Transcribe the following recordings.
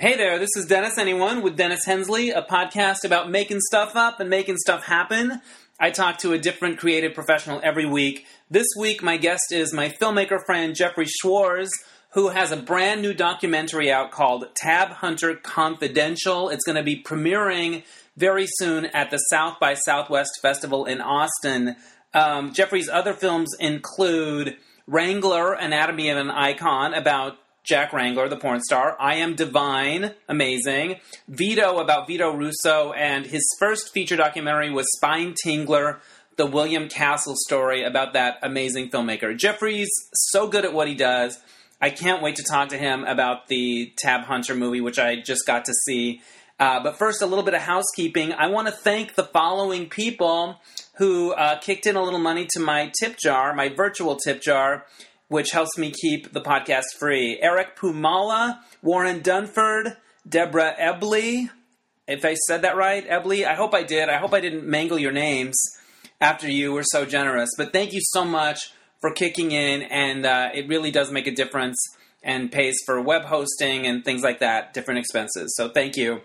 Hey there, this is Dennis Anyone with Dennis Hensley, a podcast about making stuff up and making stuff happen. I talk to a different creative professional every week. This week, my guest is my filmmaker friend Jeffrey Schwartz, who has a brand new documentary out called Tab Hunter Confidential. It's going to be premiering very soon at the South by Southwest Festival in Austin. Um, Jeffrey's other films include Wrangler, Anatomy of an Icon, about Jack Wrangler, the porn star. I Am Divine, amazing. Vito, about Vito Russo, and his first feature documentary was Spine Tingler, the William Castle story about that amazing filmmaker. Jeffrey's so good at what he does. I can't wait to talk to him about the Tab Hunter movie, which I just got to see. Uh, but first, a little bit of housekeeping. I want to thank the following people who uh, kicked in a little money to my tip jar, my virtual tip jar, which helps me keep the podcast free. Eric Pumala, Warren Dunford, Deborah Ebley. If I said that right, Ebley, I hope I did. I hope I didn't mangle your names after you were so generous. But thank you so much for kicking in, and uh, it really does make a difference and pays for web hosting and things like that, different expenses. So thank you.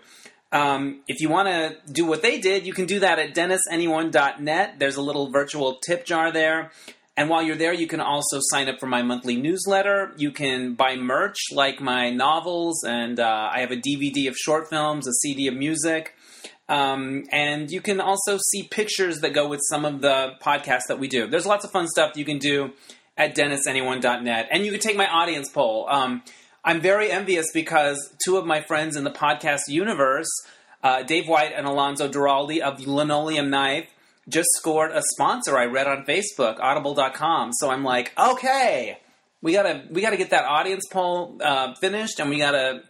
Um, if you want to do what they did, you can do that at dennisanyone.net. There's a little virtual tip jar there. And while you're there, you can also sign up for my monthly newsletter. You can buy merch like my novels, and uh, I have a DVD of short films, a CD of music. Um, and you can also see pictures that go with some of the podcasts that we do. There's lots of fun stuff you can do at dennisanyone.net. And you can take my audience poll. Um, I'm very envious because two of my friends in the podcast universe, uh, Dave White and Alonso Duralde of Linoleum Knife, just scored a sponsor I read on Facebook, audible.com. So I'm like, okay, we gotta we gotta get that audience poll uh, finished, and we gotta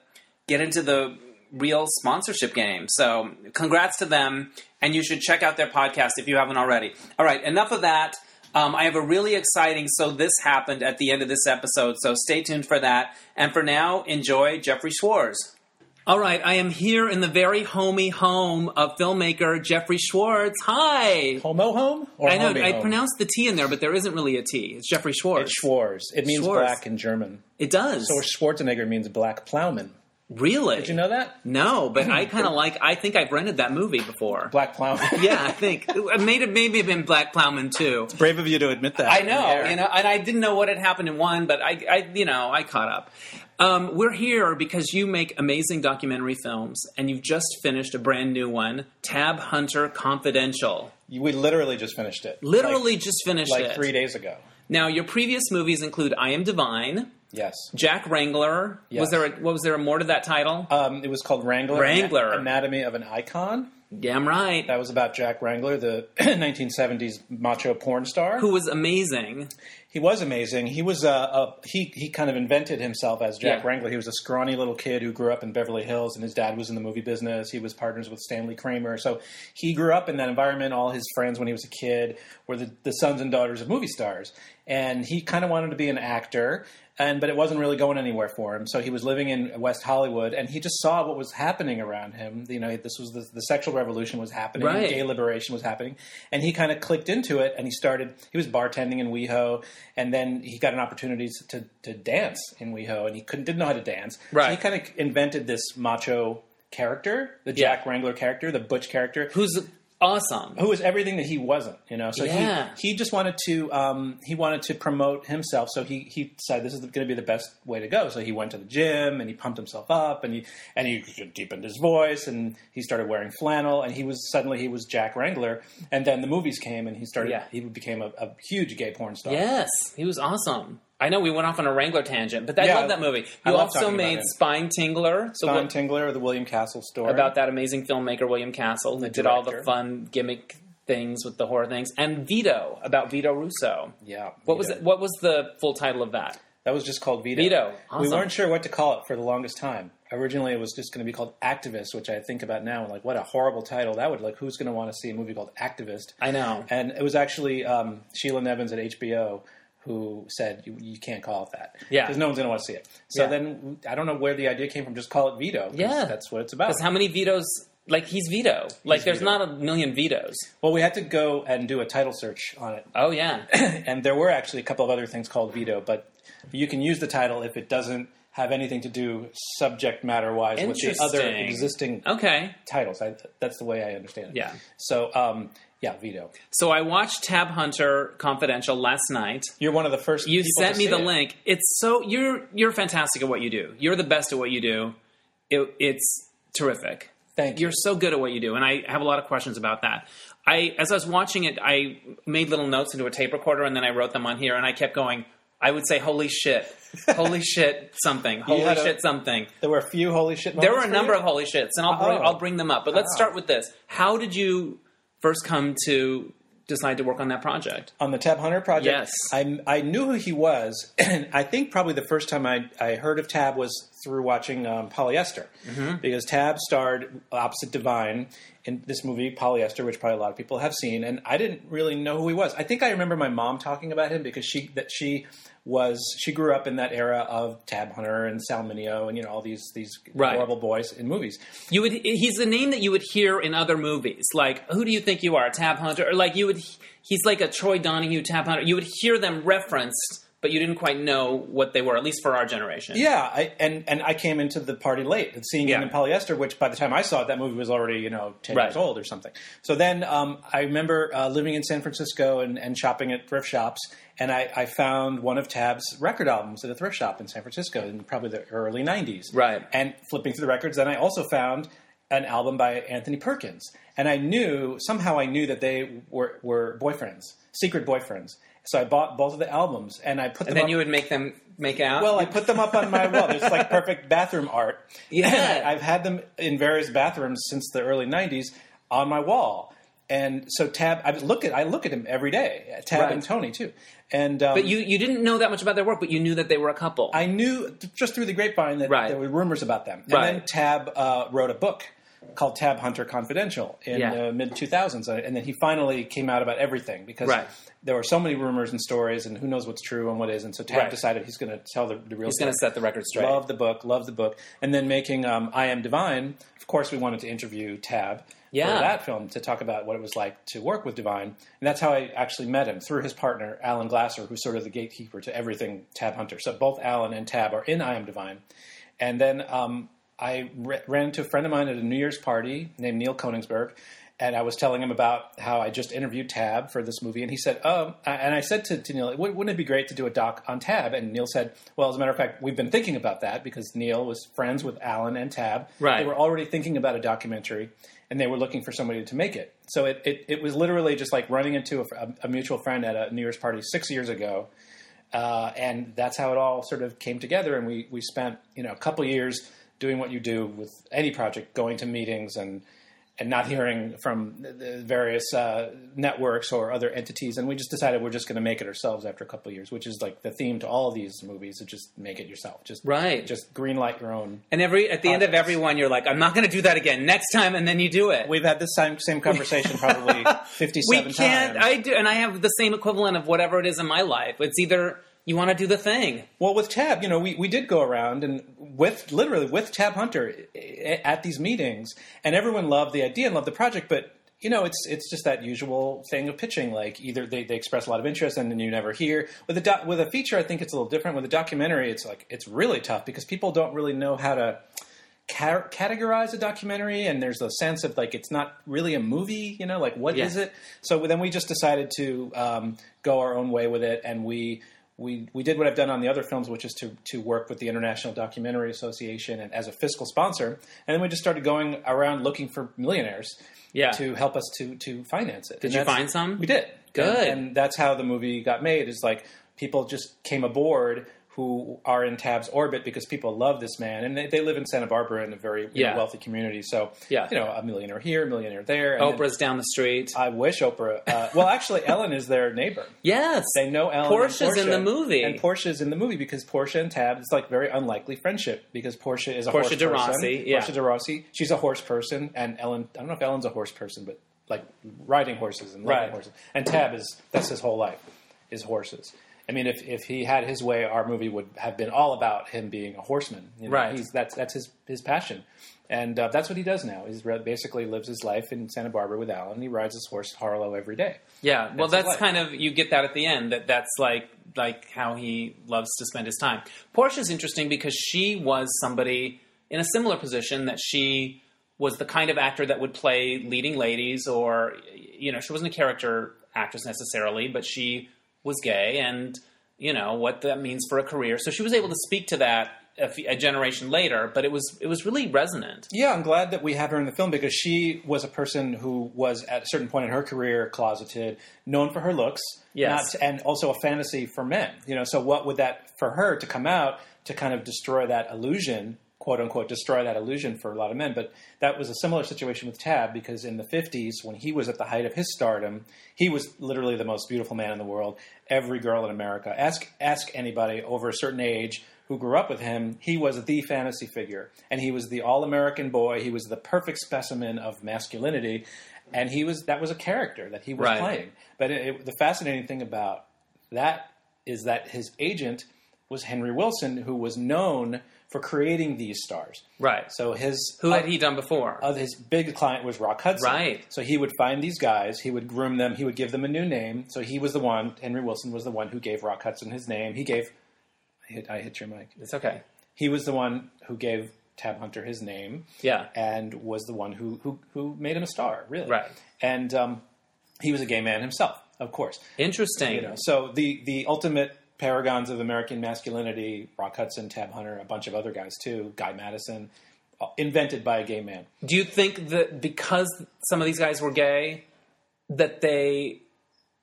get into the real sponsorship game. So congrats to them, and you should check out their podcast if you haven't already. All right, enough of that. Um, I have a really exciting so this happened at the end of this episode, so stay tuned for that. And for now, enjoy Jeffrey Schwartz. All right, I am here in the very homey home of filmmaker Jeffrey Schwartz. Hi. Homo home? Or I know I home? pronounced the T in there, but there isn't really a T. It's Jeffrey Schwartz. It's Schwarz. It means Schwarz. black in German. It does. So Schwarzenegger means black plowman. really? Did you know that? No, but I kind of like. I think I've rented that movie before. Black plowman. Yeah, I think it may have maybe have been Black Plowman too. It's brave of you to admit that. I know, you know, and I didn't know what had happened in one, but I, I you know, I caught up. Um, we're here because you make amazing documentary films, and you've just finished a brand new one, Tab Hunter Confidential. We literally just finished it. Literally just finished like, it. like three days ago. Now, your previous movies include I Am Divine, Yes. Jack Wrangler. Yes. Was there a, what was there more to that title? Um, it was called Wrangler. Wrangler. Anatomy of an Icon. Damn right. That was about Jack Wrangler, the 1970s macho porn star. Who was amazing. He was amazing. He was uh, a he he kind of invented himself as Jack Yeah. Wrangler. He was a scrawny little kid who grew up in Beverly Hills, and his dad was in the movie business. He was partners with Stanley Kramer, so he grew up in that environment. All his friends, when he was a kid, were the, the sons and daughters of movie stars, and he kind of wanted to be an actor. And but it wasn't really going anywhere for him. So he was living in West Hollywood, and he just saw what was happening around him. You know, this was the, the sexual revolution was happening, Right. gay liberation was happening, and he kind of clicked into it. And he started. He was bartending in WeHo, and then he got an opportunity to to dance in WeHo, and he couldn't didn't know how to dance. So Right. he kind of invented this macho character, the Yeah. Jack Wrangler character, the butch character, Who's awesome. who was everything that he wasn't. You know, so Yeah. he he just wanted to um, he wanted to promote himself. So he he decided this is going to be the best way to go. So he went to the gym and he pumped himself up and he and he deepened his voice and he started wearing flannel and he was suddenly he was Jack Wrangler. And then the movies came and he started Yeah. he became a, a huge gay porn star. Yes, he was awesome. I know we went off on a Wrangler tangent, but I Yeah, love that movie. You also made. Spine Tingler. So what, Tingler, the William Castle story about that amazing filmmaker William Castle who did all the fun gimmick things with the horror things, and Vito about Vito Russo. Yeah, What was it? What was the full title of that? That was just called Vito. Vito. We weren't sure what to call it for the longest time. Originally, it was just going to be called Activist, which I think about now and like, what a horrible title that would like. Who's going to want to see a movie called Activist? I know. And it was actually um, Sheila Nevins at HBO who said you, you can't call it that. Yeah. because no one's going to want to see it. So Yeah. then I don't know where the idea came from. Just call it Vito. Yeah. that's what it's about. Because how many vetoes? Like he's Vito. Like there's Vito. not a million vetoes. well, we had to go and do a title search on it. Oh yeah. and there were actually a couple of other things called Vito, but you can use the title if it doesn't have anything to do subject matter wise with the other existing Okay. titles. I, that's the way I understand it. Yeah. So, um, yeah, Vito. So I watched Tab Hunter Confidential last night. You're one of the first. You sent me the it. link. It's so you're you're fantastic at what you do. You're the best at what you do. It, it's terrific. Thank you. You're so good at what you do, and I have a lot of questions about that. I, as I was watching it, I made little notes into a tape recorder, and then I wrote them on here, and I kept going. I would say, "Holy shit, holy shit, something, holy a- shit, something." There were a few holy shit. There were a number you? of holy shits, and I'll bring, Oh. I'll bring them up. But let's Oh. start with this. How did you first come to decide to work on that project? on the Tab Hunter project. Yes. I, I knew who he was, and I think probably the first time I, I heard of Tab was through watching um, Polyester, Mm-hmm. because Tab starred opposite Divine in this movie Polyester, which probably a lot of people have seen, and I didn't really know who he was. I think I remember my mom talking about him because she that she was she grew up in that era of Tab Hunter and Sal Mineo and you know all these these Right. horrible boys in movies. You would. He's the name that you would hear in other movies. Like, who do you think you are, Tab Hunter? Or like you would. He's like a Troy Donahue Tab Hunter. You would hear them referenced, but you didn't quite know what they were. At least for our generation. Yeah, I, and and I came into the party late, seeing Yeah. it in polyester, which by the time I saw it, that movie was already you know ten Right. years old or something. So then um, I remember uh, living in San Francisco and, and shopping at thrift shops, and I, I found one of Tab's record albums at a thrift shop in San Francisco in probably the early '90s. Right. And flipping through the records, then I also found an album by Anthony Perkins, and I knew somehow I knew that they were were boyfriends, secret boyfriends. So I bought both of the albums, and I put them And then up you would make them make out. well, I put them up on my wall. There's like perfect bathroom art. Yeah. I've had them in various bathrooms since the early '90s on my wall. And so Tab, I look at I look at him every day. Tab Right. and Tony too. And um, but you you didn't know that much about their work, but you knew that they were a couple. I knew just through the grapevine that Right. there were rumors about them. And Right. then Tab uh, wrote a book called Tab Hunter Confidential in Yeah. the mid 2000s, and then he finally came out about everything because Right. there were so many rumors and stories, and who knows what's true and what isn't. So Tab Right. decided he's going to tell the, the real. He's going to set the record straight. Love the book, love the book, and then making um, I Am Divine. Of course, we wanted to interview Tab Yeah. for that film to talk about what it was like to work with Divine, and that's how I actually met him through his partner Alan Glasser, who's sort of the gatekeeper to everything Tab Hunter. So both Alan and Tab are in I Am Divine, and then um, I re- ran into a friend of mine at a New Year's party named Neil Koenigsberg. And I was telling him about how I just interviewed Tab for this movie, and he said, "Oh," and I said to, to Neil, "Wouldn't it be great to do a doc on Tab?" And Neil said, "Well, as a matter of fact, we've been thinking about that because Neil was friends with Alan and Tab. Right. They were already thinking about a documentary, and they were looking for somebody to make it. So it, it, it was literally just like running into a, a mutual friend at a New Year's party six years ago, uh, and that's how it all sort of came together. And we we spent you know a couple years doing what you do with any project, going to meetings and and not hearing from the- various uh, networks or other entities. And we just decided we're just going to make it ourselves after a couple of years, which is like the theme to all of these movies: to just make it yourself, just Right. just green light your own. and every at the end of Projects. every one, you're like, I'm not going to do that again next time, and then you do it. We've had this same same conversation probably 57 times. we can't. times. I do, and I have the same equivalent of whatever it is in my life. It's either you want to do the thing. Well, with Tab, you know, we, we did go around and with literally with Tab Hunter at these meetings, and everyone loved the idea and loved the project, but you know, it's it's just that usual thing of pitching. Like either they, they express a lot of interest and then you never hear. With a doc, with a feature, I think it's a little different. With a documentary, it's like it's really tough because people don't really know how to ca- categorize a documentary, and there's a sense of like it's not really a movie. You know, like what is Yeah. it? So then we just decided to um, go our own way with it, and we we we did what I've done on the other films, which is to to work with the International Documentary Association and as a fiscal sponsor, and then we just started going around looking for millionaires Yeah. to help us to to finance it. Did And you find some? We did. Good. and, and that's how the movie got made. Is like people just came aboard who are in Tab's orbit because people love this man, and they, they live in Santa Barbara in a very you know, wealthy community. So Yeah. you know, a millionaire here, a millionaire there. Oprah's down the street. I wish Oprah. Uh, well, actually, Ellen is their neighbor. yes. They know Ellen. Portia's and Portia, in the movie. and Portia's in the movie because Portia and Tab it's like very unlikely friendship because Portia is a Portia horse de person. Rossi, yeah. Portia de Rossi, she's a horse person, and Ellen. I don't know if Ellen's a horse person, but like riding horses and loving Right. horses. And Tab is that's his whole life is horses. I mean, if, if he had his way, our movie would have been all about him being a horseman. You know, Right. He's, that's that's his his passion, and uh, that's what he does now. He's re- basically lives his life in Santa Barbara with Alan. He rides his horse Harlow every day. Yeah, well, That's his that's kind of you get that at the end. That that's like like how he loves to spend his time. Portia's interesting because she was somebody in a similar position that she was the kind of actor that would play leading ladies, or you know, she wasn't a character actress necessarily, but she was gay, and you know what that means for a career. So she was able to speak to that a, f- a generation later, but it was it was really resonant. Yeah, I'm glad that we have her in the film because she was a person who was at a certain point in her career closeted, known for her looks, Yes. not, and also a fantasy for men. You know, so what would that for her to come out to kind of destroy that illusion, quote unquote, destroy that illusion for a lot of men? But that was a similar situation with Tab because in the 50s, when he was at the height of his stardom, he was literally the most beautiful man in the world. Every girl in America, ask ask anybody over a certain age who grew up with him, he was the fantasy figure. And he was the all American boy. He was the perfect specimen of masculinity. And he was that was a character that he was Right. playing. But it, it- the fascinating thing about that is that his agent was Henry Willson, who was known for creating these stars. Right. So his Who had he done before? uh, his big client was Rock Hudson. Right. So he would find these guys, he would groom them, he would give them a new name. So he was the one, Henry Willson was the one who gave Rock Hudson his name. He gave, I hit, I hit your mic. it's okay. He was the one who gave Tab Hunter his name Yeah. and was the one who, who, who made him a star, really. Right. And um, he was a gay man himself, of course. Interesting. You know, so the, the ultimate paragons of American masculinity, Rock Hudson, Tab Hunter, a bunch of other guys too, Guy Madison, uh, invented by a gay man. Do you think that because some of these guys were gay, that they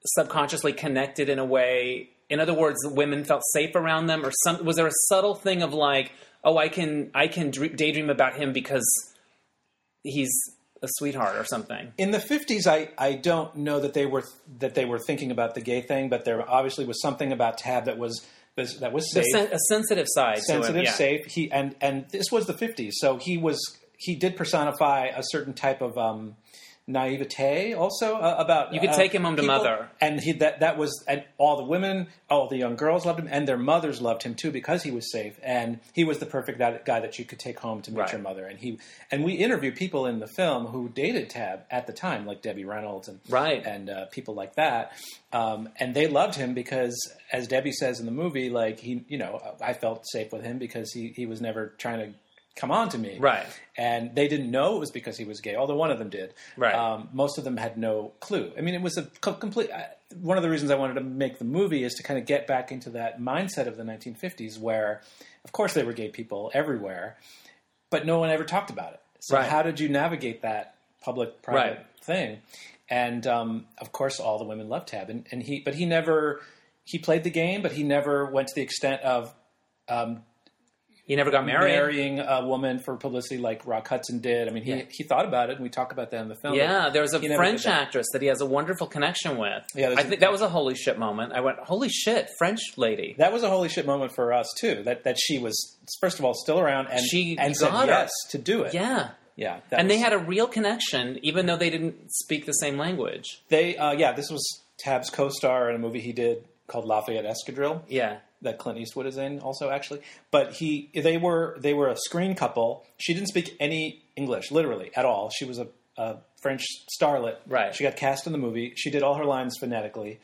subconsciously connected in a way? In other words, women felt safe around them, or some? Was there a subtle thing of like, oh, I can I can daydream about him because he's a sweetheart or something? in the 50s I, I don't know that they were that they were thinking about the gay thing but there obviously was something about tab that was that was safe sen- a sensitive side, sensitive to it, yeah. safe he and and this was the 50s so he was he did personify a certain type of um naivete also uh, about You could uh, take him home to people. mother. and he that that was and all the women all the young girls loved him and their mothers loved him too because he was safe and he was the perfect guy, guy that you could take home to meet Right. your mother and he and we interview people in the film who dated tab at the time like debbie reynolds and Right. and uh, people like that um, and they loved him because as debbie says in the movie like he you know i felt safe with him because he, he was never trying to come on to me Right. and they didn't know it was because he was gay although one of them did Right. um, most of them had no clue i mean it was a complete I- one of the reasons i wanted to make the movie is to kind of get back into that mindset of the 1950s where of course there were gay people everywhere but no one ever talked about it so Right. how did you navigate that public private Right. thing and um, of course all the women loved tab and, and he but he never he played the game but he never went to the extent of um, He never got married. marrying a woman for publicity like Rock Hudson did. I mean, he, Yeah. he thought about it, and we talk about that in the film. Yeah, there's a French that. actress that he has a wonderful connection with. Yeah, I a- think that was a holy shit moment. I went, holy shit, French lady. That was a holy shit moment for us too. That that she was first of all still around and She and said her. yes to do it. Yeah. yeah. And they had a real connection, even though they didn't speak the same language. they uh, yeah. This was Tab's co-star in a movie he did called Lafayette Escadrille. Yeah. That Clint Eastwood is in also actually. But he they were they were a screen couple. She didn't speak any English literally at all. She was a, a French starlet. Right. She got cast in the movie. She did all her lines phonetically.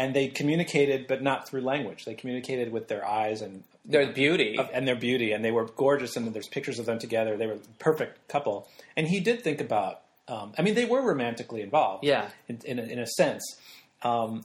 And they communicated, but not through language. They communicated with their eyes and Their beauty. and their beauty, and they were gorgeous. And there's pictures of them together. They were a perfect couple. And he did think about. Um, I mean, they were romantically involved. Yeah. in, in, a, in a sense. Um,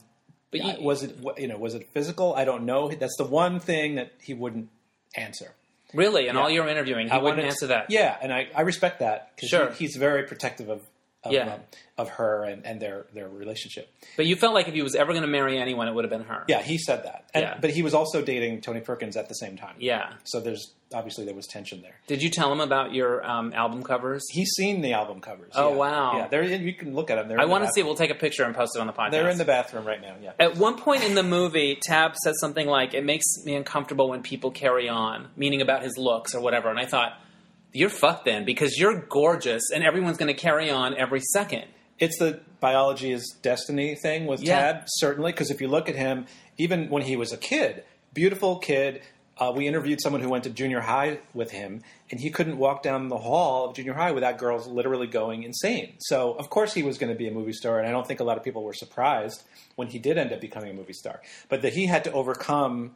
but you, was it you know was it physical? I don't know. That's the one thing that he wouldn't answer. really, in yeah. all your interviewing, he I wouldn't answer that. Yeah, and I, I respect that because Sure. he's very protective of of, Yeah. um, of her and, and their their relationship. But you felt like if he was ever going to marry anyone, it would have been her. Yeah, he said that. And, Yeah. But he was also dating Tony Perkins at the same time. Yeah. So there's obviously there was tension there. Did you tell him about your um, album covers? He's seen the album covers. Oh, yeah. wow. Yeah, they're you can look at them. They're I want to see. We'll take a picture and post it on the podcast. They're in the bathroom right now. Yeah. At one point in the movie, Tab says something like, "It makes me uncomfortable when people carry on," meaning about his looks or whatever. And I thought, "You're fucked then, because you're gorgeous, and everyone's going to carry on every second. It's the biology is destiny thing with Yeah. Tad, certainly, because if you look at him, even when he was a kid, beautiful kid, uh, we interviewed someone who went to junior high with him, and he couldn't walk down the hall of junior high without girls literally going insane. So, of course, he was going to be a movie star, and I don't think a lot of people were surprised when he did end up becoming a movie star. But that he had to overcome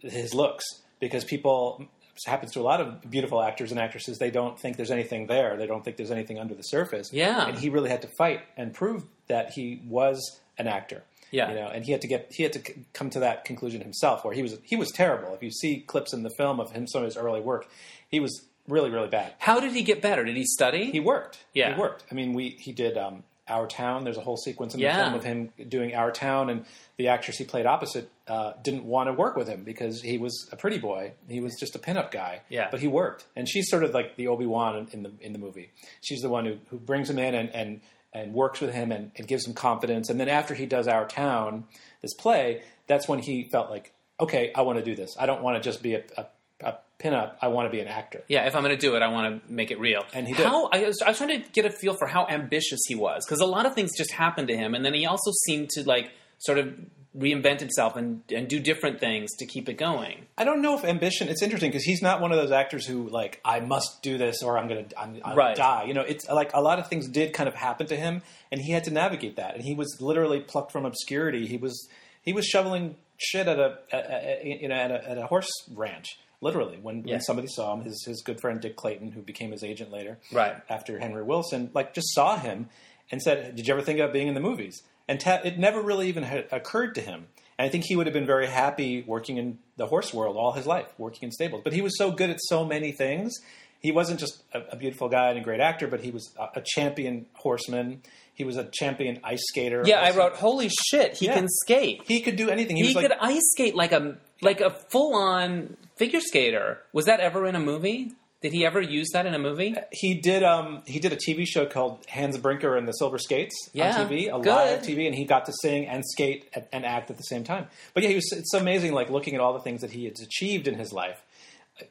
his looks because people happens to a lot of beautiful actors and actresses they don't think there's anything there they don't think there's anything under the surface Yeah. and he really had to fight and prove that he was an actor Yeah. you know and he had to get he had to c- come to that conclusion himself where he was he was terrible if you see clips in the film of him some of his early work he was really really bad How did he get better? Did he study? he worked. Yeah. he worked. I mean, we he did um, Our Town. There's a whole sequence in the Yeah. film of him doing Our Town, and the actress he played opposite uh, didn't want to work with him because he was a pretty boy. He was just a pinup guy. Yeah. but he worked, and she's sort of like the Obi Wan in the in the movie. She's the one who who brings him in and and and works with him and, and gives him confidence. And then after he does Our Town, this play, that's when he felt like, okay, I want to do this. I don't want to just be a, a, a pinup. I want to be an actor. Yeah, if I'm going to do it, I want to make it real. And he did. How I was, I was trying to get a feel for how ambitious he was because a lot of things just happened to him, and then he also seemed to like sort of reinvent himself and, and do different things to keep it going. I don't know if ambition. It's interesting because he's not one of those actors who like I must do this or I'm gonna I'm, I'll Right. die. You know, it's like a lot of things did kind of happen to him, and he had to navigate that. And he was literally plucked from obscurity. He was he was shoveling shit at a, at, at, you know at a, at a horse ranch. Literally, when, Yeah. when somebody saw him, his his good friend Dick Clayton, who became his agent later, Right. after Henry Willson, like just saw him and said, "Did you ever think about being in the movies?" And Ta- it never really even had occurred to him. And I think he would have been very happy working in the horse world all his life, working in stables. But he was so good at so many things. He wasn't just a, a beautiful guy and a great actor, but he was a, a champion horseman. He was a champion ice skater. Yeah, I wrote, "Holy shit, he Yeah. can skate! He could do anything. He, He, could like, ice skate like a like a full on figure skater." Was that ever in a movie? Did he ever use that in a movie? he did um, he did a TV show called Hans Brinker and the Silver Skates Yeah, on TV, a good. live TV, and he got to sing and skate and, and act at the same time. But yeah, he was, it's amazing, like looking at all the things that he has achieved in his life.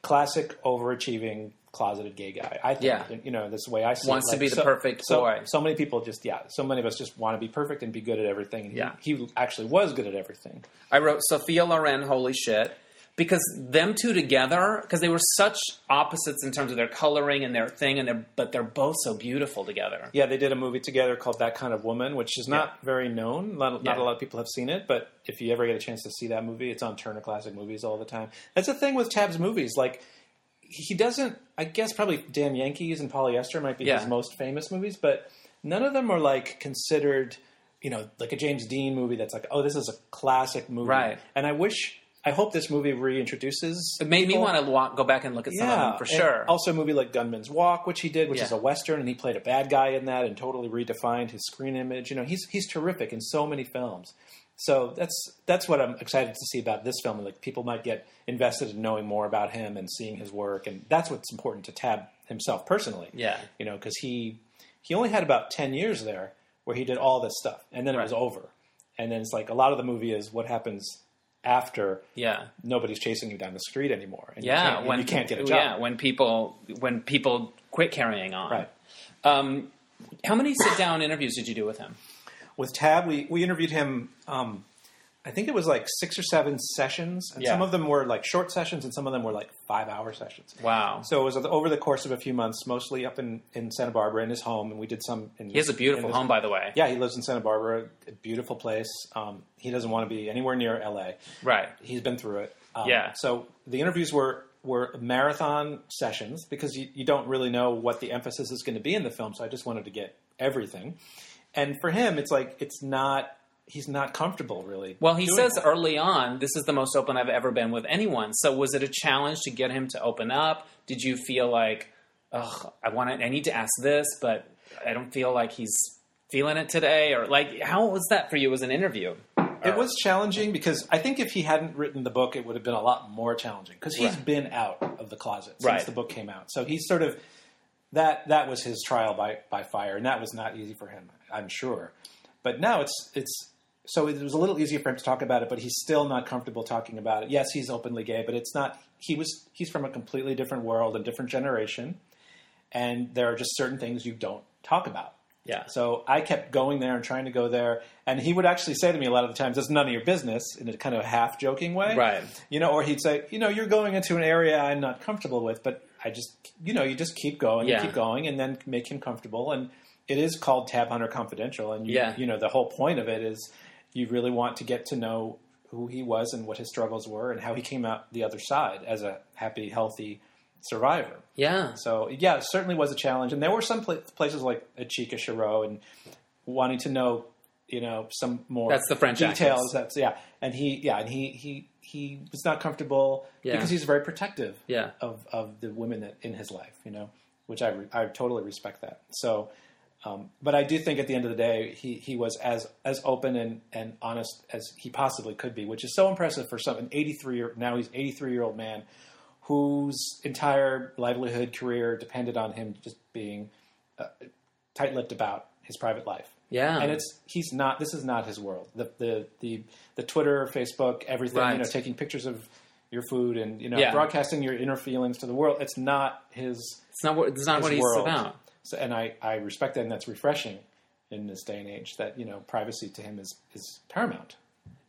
Classic overachieving closeted gay guy. I think, Yeah. you know, this way I see Wants it. to be the so- perfect so, boy. So many people just yeah, so many of us just want to be perfect and be good at everything. And he- Yeah. he, actually was good at everything. I wrote Sophia Loren, holy shit. Because them two together, because they were such opposites in terms of their coloring and their thing, and they're but they're both so beautiful together. Yeah, they did a movie together called That Kind of Woman, which is not very known. Not, not Yeah. a lot of people have seen it, but if you ever get a chance to see that movie, it's on Turner Classic Movies all the time. That's the thing with Tab's movies. Like, he doesn't, I guess probably Damn Yankees and Polyester might be Yeah. his most famous movies, but none of them are like considered, you know, like a James Dean movie that's like, oh, this is a classic movie. Right. And I wish, I hope this movie reintroduces. It made me want to walk, go back and look at some of them for sure. Also, a movie like Gunman's Walk, which he did, which Yeah. is a western, and he played a bad guy in that, and totally redefined his screen image. You know, he's he's terrific in so many films. So that's that's what I'm excited to see about this film. Like people might get invested in knowing more about him and seeing his work, and that's what's important to Tab himself personally. Yeah. you know, because he he only had about ten years there where he did all this stuff, and then it Right. was over. And then it's like a lot of the movie is what happens after yeah, nobody's chasing you down the street anymore. And you yeah. can't, and when you can't get a job. Yeah, when people when people quit carrying on. Right. Um, how many sit down interviews did you do with him? With Tab, we, we interviewed him. Um, I think it was like six or seven sessions, and Yeah. some of them were like short sessions, and some of them were like five hour sessions. Wow. So it was over the course of a few months, mostly up in, in Santa Barbara in his home, and we did some. In He has a beautiful home, by the way. Yeah, he lives in Santa Barbara, a beautiful place. Um, he doesn't want to be anywhere near LA. Right. He's been through it. Um, Yeah. So the interviews were were marathon sessions because you, you don't really know what the emphasis is going to be in the film. So I just wanted to get everything. And for him, it's like it's not. He's not comfortable really. Well, he says that. early on, this is the most open I've ever been with anyone. So was it a challenge to get him to open up? Did you feel like, ugh, I want to, I need to ask this, but I don't feel like he's feeling it today? Or like, how was that for you as an interview? It was challenging because I think if he hadn't written the book, it would have been a lot more challenging because he's Right. been out of the closet since Right. the book came out. So he's sort of that that was his trial by by fire, and that was not easy for him, I'm sure. But now it's it's so it was a little easier for him to talk about it, but he's still not comfortable talking about it. Yes, he's openly gay, but it's not. He was he's from a completely different world, a different generation, and there are just certain things you don't talk about. Yeah. So I kept going there and trying to go there, and he would actually say to me a lot of the times, "It's none of your business," in a kind of half joking way, Right. You know, or he'd say, "You know, you're going into an area I'm not comfortable with, but I just, you know, you just keep going, Yeah. and keep going, and then make him comfortable." And it is called Tab Hunter Confidential, and you, Yeah. you know, the whole point of it is you really want to get to know who he was and what his struggles were, and how he came out the other side as a happy, healthy survivor. Yeah. So yeah, it certainly was a challenge, and there were some pla- places like Etchika Choureau and wanting to know, you know, some more That's the French details. That's yeah, and he yeah, and he he he was not comfortable Yeah. because he's very protective Yeah. of of the women that in his life, you know, which I re- I totally respect that. So. Um, but I do think at the end of the day, he, he was as as open and, and honest as he possibly could be, which is so impressive for some an 83 year now he's 83 year old man whose entire livelihood career depended on him just being uh, tight lipped about his private life. Yeah. And it's he's not. This is not his world. The the the, the Twitter, Facebook, everything. Right. You know, taking pictures of your food and you know Yeah. broadcasting your inner feelings to the world. It's not his. It's not what it's not what he's world. about. So, and I I respect that, and that's refreshing in this day and age. That you know, privacy to him is is paramount.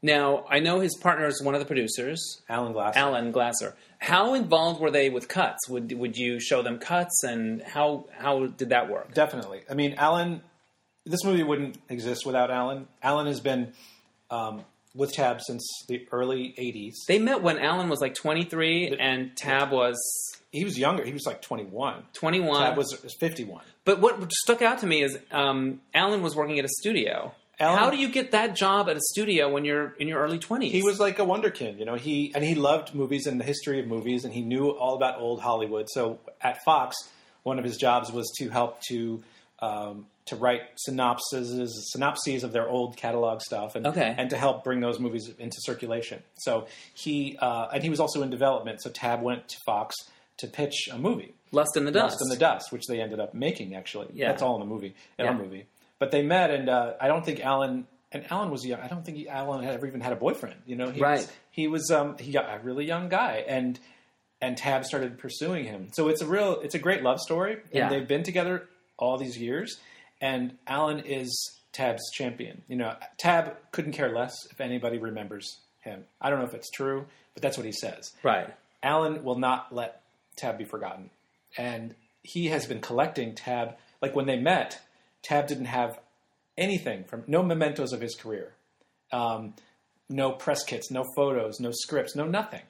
Now, I know his partner is one of the producers, Alan Glass. Alan Glasser. How involved were they with cuts? Would would you show them cuts, and how how did that work? Definitely. I mean, Alan. This movie wouldn't exist without Alan. Alan has been um, with Tab since the early '80s. They met when Alan was like 23 and Tab was He was younger. He was like 21. 21. Tab was, was 51. but what stuck out to me is um, Alan was working at a studio. Alan- how do you get that job at a studio when you're in your early 20s? He was like a wonderkind, you know. He and he loved movies and the history of movies, and he knew all about old Hollywood. So at Fox, one of his jobs was to help to um, to write synopses synopses of their old catalog stuff, and Okay. and to help bring those movies into circulation. So he uh, and he was also in development. So Tab went to Fox to pitch a movie. Lust in the Dust. Dust in the Dust, which they ended up making. Actually, Yeah. that's all in the movie, in Yeah. our movie. But they met, and uh, I don't think Alan and Alan was young. I don't think he, Alan had ever even had a boyfriend. You know, he Right. was, he was um, he got a really young guy, and and Tab started pursuing him. So it's a real, it's a great love story, and Yeah. they've been together all these years. And Alan is Tab's champion. You know, Tab couldn't care less if anybody remembers him. I don't know if it's true, but that's what he says. Right. Alan will not let Tab be forgotten. And he has been collecting Tab. Like when they met, Tab didn't have anything from no mementos of his career, um, no press kits, no photos, no scripts, no nothing.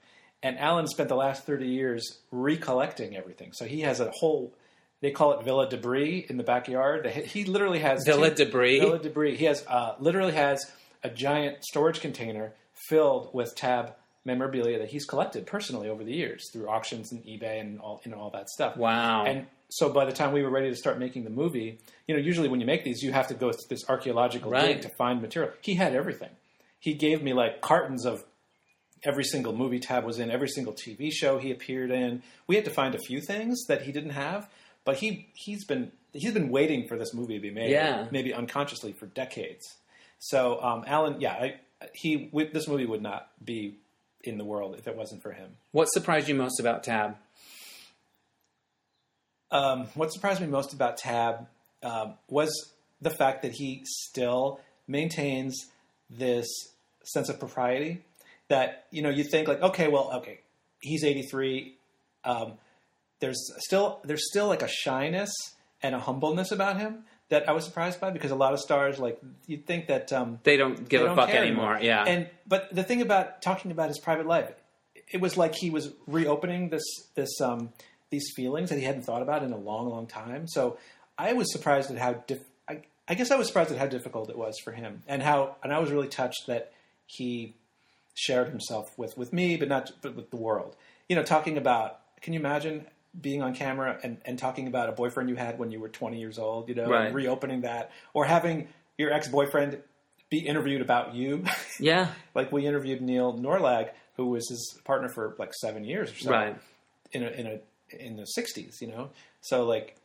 And Alan spent the last 30 years recollecting everything. So he has a whole, they call it Villa Debris in the backyard. He literally has Villa two- Debris? Villa Debris. He has uh, literally has a giant storage container filled with Tab memorabilia that he's collected personally over the years through auctions and eBay and all and all that stuff. Wow. And so by the time we were ready to start making the movie, you know, usually when you make these, you have to go through this archaeological Right. dig to find material. He had everything. He gave me like cartons of every single movie tab was in, every single TV show he appeared in. We had to find a few things that he didn't have, but he he's been he's been waiting for this movie to be made, Yeah. maybe unconsciously for decades. So um, Alan, yeah, I, he we, this movie would not be in the world if it wasn't for him. what surprised you most about Tab? Um, what surprised me most about Tab um, was the fact that he still maintains this sense of propriety. That you know, you think like, okay, well, okay, he's eighty three. Um, there's still there's still like a shyness and a humbleness about him that I was surprised by because a lot of stars like you'd think that um, They don't give they a don't fuck care anymore. Yeah. And but the thing about talking about his private life, it was like he was reopening this this um, these feelings that he hadn't thought about in a long, long time. So I was surprised at how diff- I, I guess I was surprised at how difficult it was for him, and how and I was really touched that he shared himself with with me, but not but with the world. You know, talking about can you imagine being on camera and, and talking about a boyfriend you had when you were 20 years old, you know, Right. and reopening that, or having your ex boyfriend be interviewed about you. yeah. like we interviewed Neil Norlag, who was his partner for like seven years or so, Right. in a in a in the '60s, you know. So like,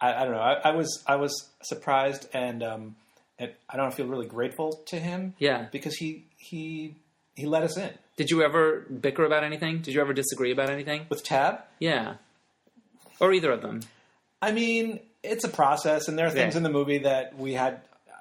I, I don't know. I, I was I was surprised and um, and I don't feel really grateful to him. Yeah. because he he he let us in Did you ever bicker about anything? Did you ever disagree about anything? with Tab. Yeah. Or either of them. I mean, it's a process, and there are things Yeah. in the movie that we had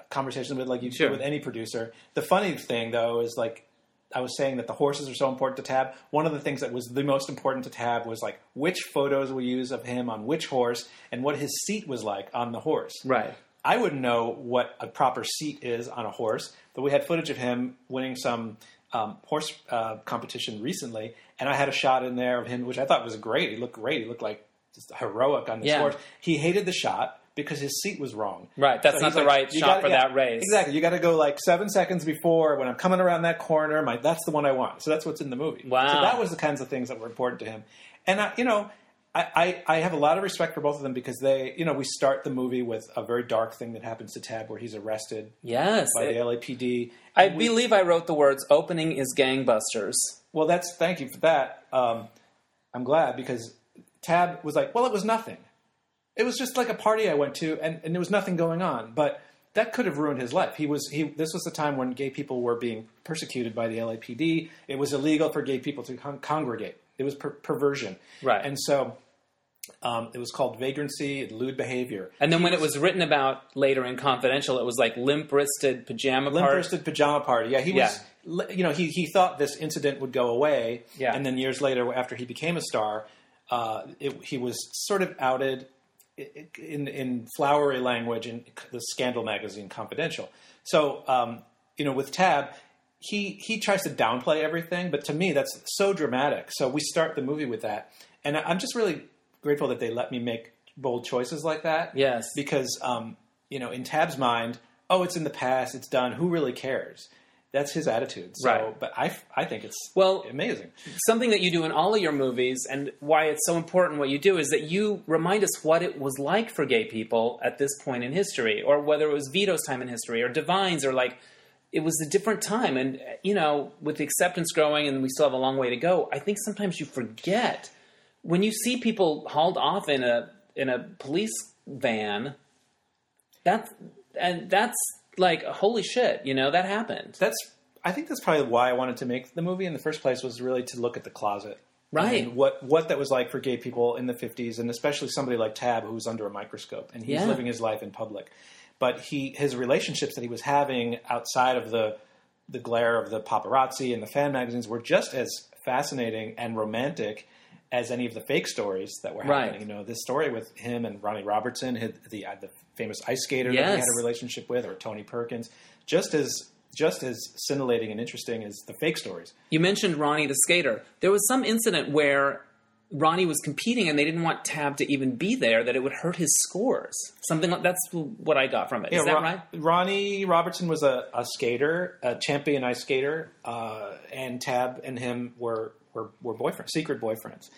conversations with, like you Sure. do with any producer. The funny thing, though, is like I was saying that the horses are so important to Tab. One of the things that was the most important to Tab was like which photos we use of him on which horse and what his seat was like on the horse. Right. I wouldn't know what a proper seat is on a horse, but we had footage of him winning some um, horse uh, competition recently, and I had a shot in there of him, which I thought was great. He looked great. He looked like just heroic on this Yeah. horse. He hated the shot because his seat was wrong. Right, that's not he's the right shot gotta- for yeah, that race." Exactly. You got to go like seven seconds before when I'm coming around that corner. My that's the one I want. So that's what's in the movie. Wow. So that was the kinds of things that were important to him, and I, you know. I, I, I have a lot of respect for both of them because they, you know, we start the movie with a very dark thing that happens to Tab where he's arrested Yes. by It- the LAPD. I We- believe I wrote the words "opening is gangbusters." well, that's thank you for that. Um, I'm glad because Tab was like, well, it was nothing. It was just like a party I went to, and, and there was nothing going on. But that could have ruined his life. He was he. This was the time when gay people were being persecuted by the LAPD. It was illegal for gay people to con- congregate. It was per- perversion, Right. And so um, it was called vagrancy and lewd behavior. And then when it was written about later in Confidential, it was like limp-wristed pajama limp part. wristed pajama party. Yeah, he was. You know, he he thought this incident would go away. Yeah. and then years later, after he became a star, uh, it, he was sort of outed in in flowery language in the Scandal magazine, Confidential. So, um, you know, with Tab. He, he tries to downplay everything, but to me that's so dramatic. So we start the movie with that, and I'm just really grateful that they let me make bold choices like that Yes. because um, you know in Tab's mind, oh, it's in the past, it's done. Who really cares? That's his attitude. So, Right. But I, I think it's Well, amazing. something that you do in all of your movies and why it's so important what you do is that you remind us what it was like for gay people at this point in history or whether it was vito's time in history or divine's or like it was a different time and you know with the acceptance growing and we still have a long way to go i think sometimes you forget when you see people hauled off in a in a police van that's and that's like holy shit you know that happened That's I think that's probably why I wanted to make the movie in the first place was really to look at the closet. Right. And what what that was like for gay people in the 50s and especially somebody like Tab who's under a microscope and he's Yeah. living his life in public. But he his relationships that he was having outside of the the glare of the paparazzi and the fan magazines were just as fascinating and romantic as any of the fake stories that were Right. happening. You know, this story with him and Ronnie Robertson, the uh, the famous ice skater that he had a relationship with, or Tony Perkins, just as just as scintillating and interesting as the fake stories. You mentioned Ronnie the skater. There was some incident where Ronnie was competing and they didn't want Tab to even be there, that it would hurt his scores. Something like that's what I got from it. Is that Ron- right? Ronnie Robertson was a, a skater, a champion ice skater, uh, and Tab and him were were, were boyfriends, secret boyfriends,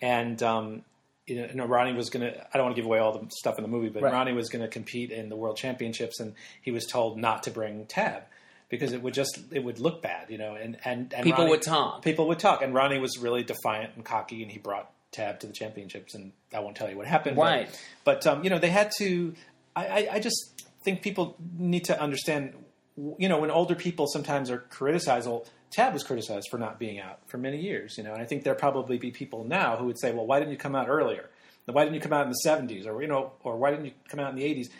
and. Um, you know, Ronnie was going to. I don't want to give away all the stuff in the movie, but Right. Ronnie was going to compete in the World Championships, and he was told not to bring Tab because it would just it would look bad, you know. And and, and People Ronnie- would talk. People would talk, and Ronnie was really defiant and cocky, and he brought Tab to the championships, and I won't tell you what happened. but- But, um, you know, they had to. I, I, I just think people need to understand. You know, when older people sometimes are criticized, well, Tab was criticized for not being out for many years. You know, and I think there probably be people now who would say, well, why didn't you come out earlier? Why didn't you come out in the '70s, or you know, or why didn't you come out in the '80s?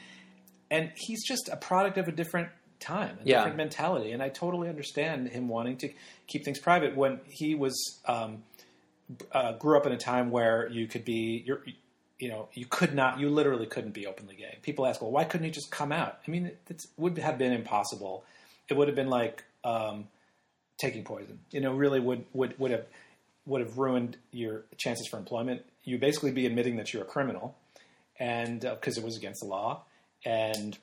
And he's just a product of a different time, a Yeah. different mentality, and I totally understand him wanting to keep things private when he was um, uh, grew up in a time where you could be you're, you know you could not you literally couldn't be openly gay. People ask, well, why couldn't he just come out? I mean, it it's, would have been impossible. It would have been like um, taking poison. You know, really would would would have would have ruined your chances for employment. You basically be admitting that you're a criminal, and uh, because it was against the law, and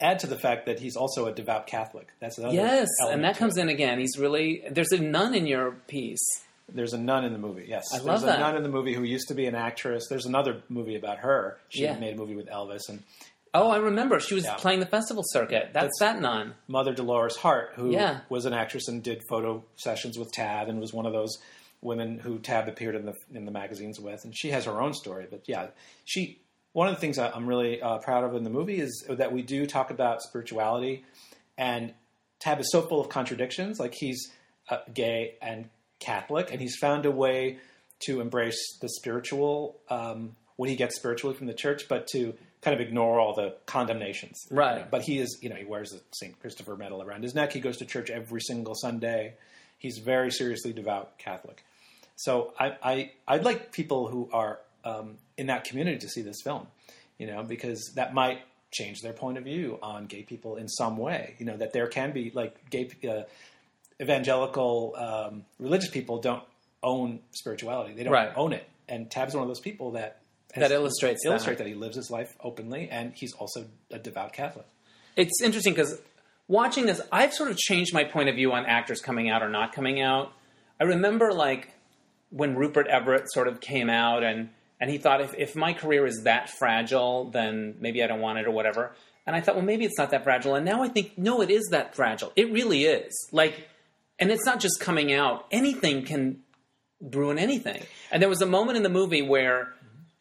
add to the fact that he's also a devout Catholic. That's another Yes, and that comes it. in again. He's really there's a nun in your piece. There's a nun in the movie. Yes, I love there's that. a nun in the movie who used to be an actress. There's another movie about her. She Yeah. made a movie with Elvis and Oh, I remember. She was Yeah. playing the festival circuit. That's, that nun. Mother Dolores Hart, who Yeah. was an actress and did photo sessions with Tab and was one of those women who Tab appeared in the in the magazines with. And she has her own story. But yeah, she. One of the things I'm really uh, proud of in the movie is that we do talk about spirituality, and Tab is so full of contradictions. Like he's uh, gay and Catholic, and he's found a way to embrace the spiritual um, what he gets spiritually from the church, but to kind of ignore all the condemnations. Right. But he is, you know, he wears the St. Christopher medal around his neck. He goes to church every single Sunday. He's very seriously devout Catholic. So I, I, I'd like people who are um, in that community to see this film, you know, because that might change their point of view on gay people in some way. You know, that there can be like gay uh, evangelical um, religious people don't own spirituality; they don't Right. own it. And Tab's one of those people that That illustrates that. illustrate that. he lives his life openly, and he's also a devout Catholic. it's interesting because watching this, I've sort of changed my point of view on actors coming out or not coming out. I remember like when Rupert Everett sort of came out and and he thought if, if my career is that fragile, then maybe I don't want it or whatever. And I thought, well, maybe it's not that fragile. And now I think, no, it is that fragile. It really is. Like, and it's not just coming out. Anything can ruin anything. And there was a moment in the movie where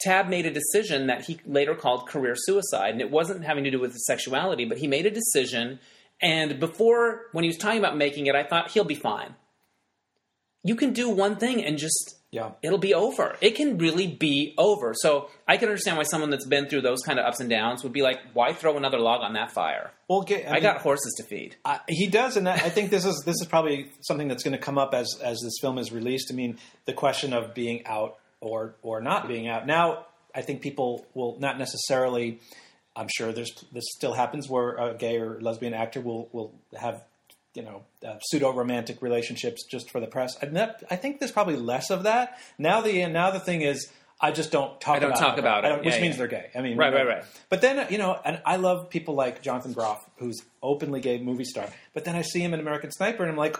Tab made a decision that he later called career suicide, and it wasn't having to do with his sexuality, but he made a decision. And before, when he was talking about making it, I thought he'll be fine. You can do one thing and just Yeah. it'll be over. It can really be over. So I can understand why someone that's been through those kind of ups and downs would be like, "Why throw another log on that fire? Well, gay, I mean, got horses to feed." I, he does, and I I think this is this is probably something that's going to come up as as this film is released. I mean, the question of being out or or not being out. Now, I think people will not necessarily. I'm sure there's this still happens where a gay or lesbian actor will will have you know uh, pseudo romantic relationships just for the press. And that, I think there's probably less of that now. The now the thing is. I just don't talk. I don't about talk about I it. which Yeah, means yeah. they're gay. I mean, Right, you know. right, right. But then you know, and I love people like Jonathan Groff, who's openly gay movie star. But then I see him in American Sniper, and I'm like,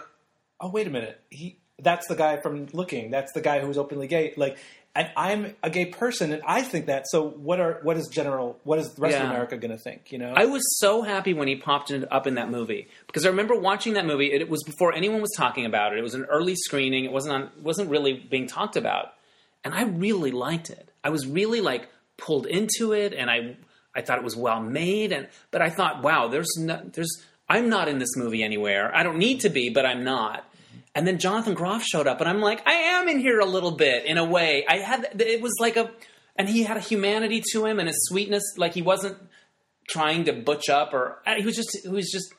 oh wait a minute, he that's the guy from Looking. That's the guy who's openly gay. Like, and I'm a gay person, and I think that. So what are what is general? What is the rest Yeah. of America going to think? You know, I was so happy when he popped in, up in that movie because I remember watching that movie. It, was before anyone was talking about it. It was an early screening. It wasn't on, wasn't really being talked about, and I really liked it. I was really like pulled into it, and I I thought it was well made. And but I thought, wow, there's no, there's I'm not in this movie anywhere. I don't need to be, but I'm not. And then Jonathan Groff showed up, and I'm like, I am in here a little bit in a way. I had it was like a, and he had a humanity to him and a sweetness. Like he wasn't trying to butch up or he was just he was just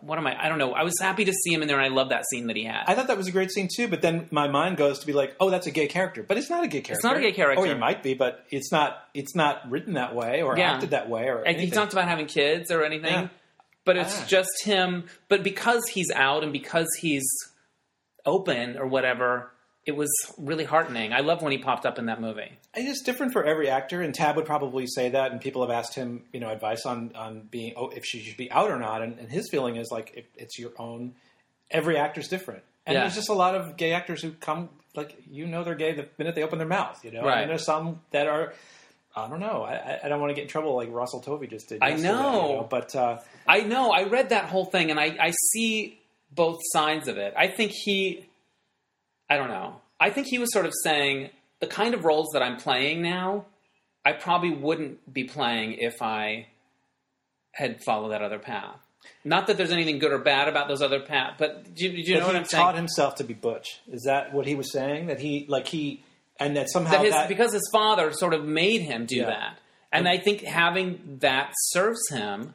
what am I? I don't know. I was happy to see him in there, and I love that scene that he had. I thought that was a great scene too. But then my mind goes to be like, oh, that's a gay character, but it's not a gay character. It's not a gay character. Oh, he might be, but it's not. It's not written that way or Yeah. acted that way or Like, he talked about having kids or anything, Yeah. but it's Ah. just him. But because he's out and because he's open or whatever, it was really heartening. I love when he popped up in that movie. It's different for every actor, and Tab would probably say that. And people have asked him, you know, advice on on being oh, if she should be out or not. And, and his feeling is like it, it's your own. Every actor's different, and Yeah. there's just a lot of gay actors who come like you know they're gay the minute they open their mouth, you know. Right. And there's some that are. I don't know. I, I- don't want to get in trouble like Russell Tovey just did. I yesterday, you know. but uh, I know. I read that whole thing, and I, I see both sides of it. I think he, I don't know. I think he was sort of saying the kind of roles that I'm playing now, I probably wouldn't be playing if I had followed that other path. Not that there's anything good or bad about those other paths, but do, you- do you but know what he I'm saying? taught himself to be butch. Is that what he was saying? That he like he and that somehow that his, that, because his father sort of made him do Yeah. that. And I think having that serves him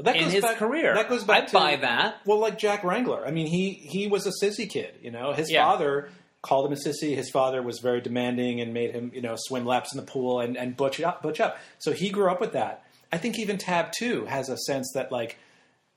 that in goes his back- career. That goes back I to buy that. Well, like Jack Wrangler. I mean, he he was a sissy kid. You know, his Yeah. father called him a sissy. His father was very demanding and made him, you know, swim laps in the pool and, and butch up, butch up. So he grew up with that. I think even Tab too has a sense that like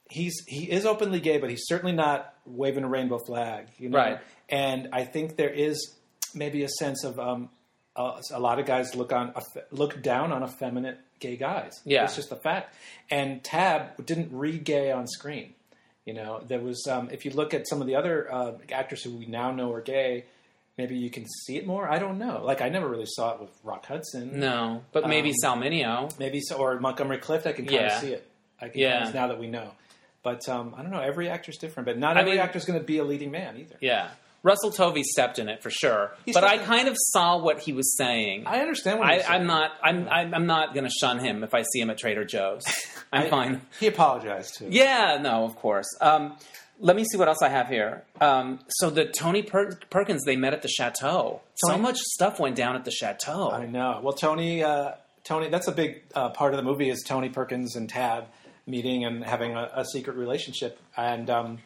he's he is openly gay, but he's certainly not waving a rainbow flag. You know, Right. and I think there is maybe a sense of um, uh, a lot of guys look on a, look down on effeminate gay guys. Yeah. it's just a fact. And Tab didn't read gay on screen. You know, there was um, if you look at some of the other uh, actors who we now know are gay, maybe you can see it more. I don't know. Like I never really saw it with Rock Hudson. No, but maybe Um, Sal Mineo. maybe so, or Montgomery Clift. I can kind Yeah. of see it. I can Yeah. kind of, now that we know. But um, I don't know. Every actor's different, but not I every mean- actor's going to be a leading man either. Yeah. Russell Tovey stepped in it for sure, but I in- kind of saw what he was saying. I understand what I. I'm not. I'm. I'm I'm not going to shun him if I see him at Trader Joe's. I'm I- fine. He apologized too. Yeah. No. Of course. Um, Let me see what else I have here. Um, so the Tony per- Perkins they met at the chateau. so much stuff went down at the chateau. I know. Well, Tony, uh, Tony, that's a big uh, part of the movie is Tony Perkins and Tab meeting and having a, a secret relationship, and um,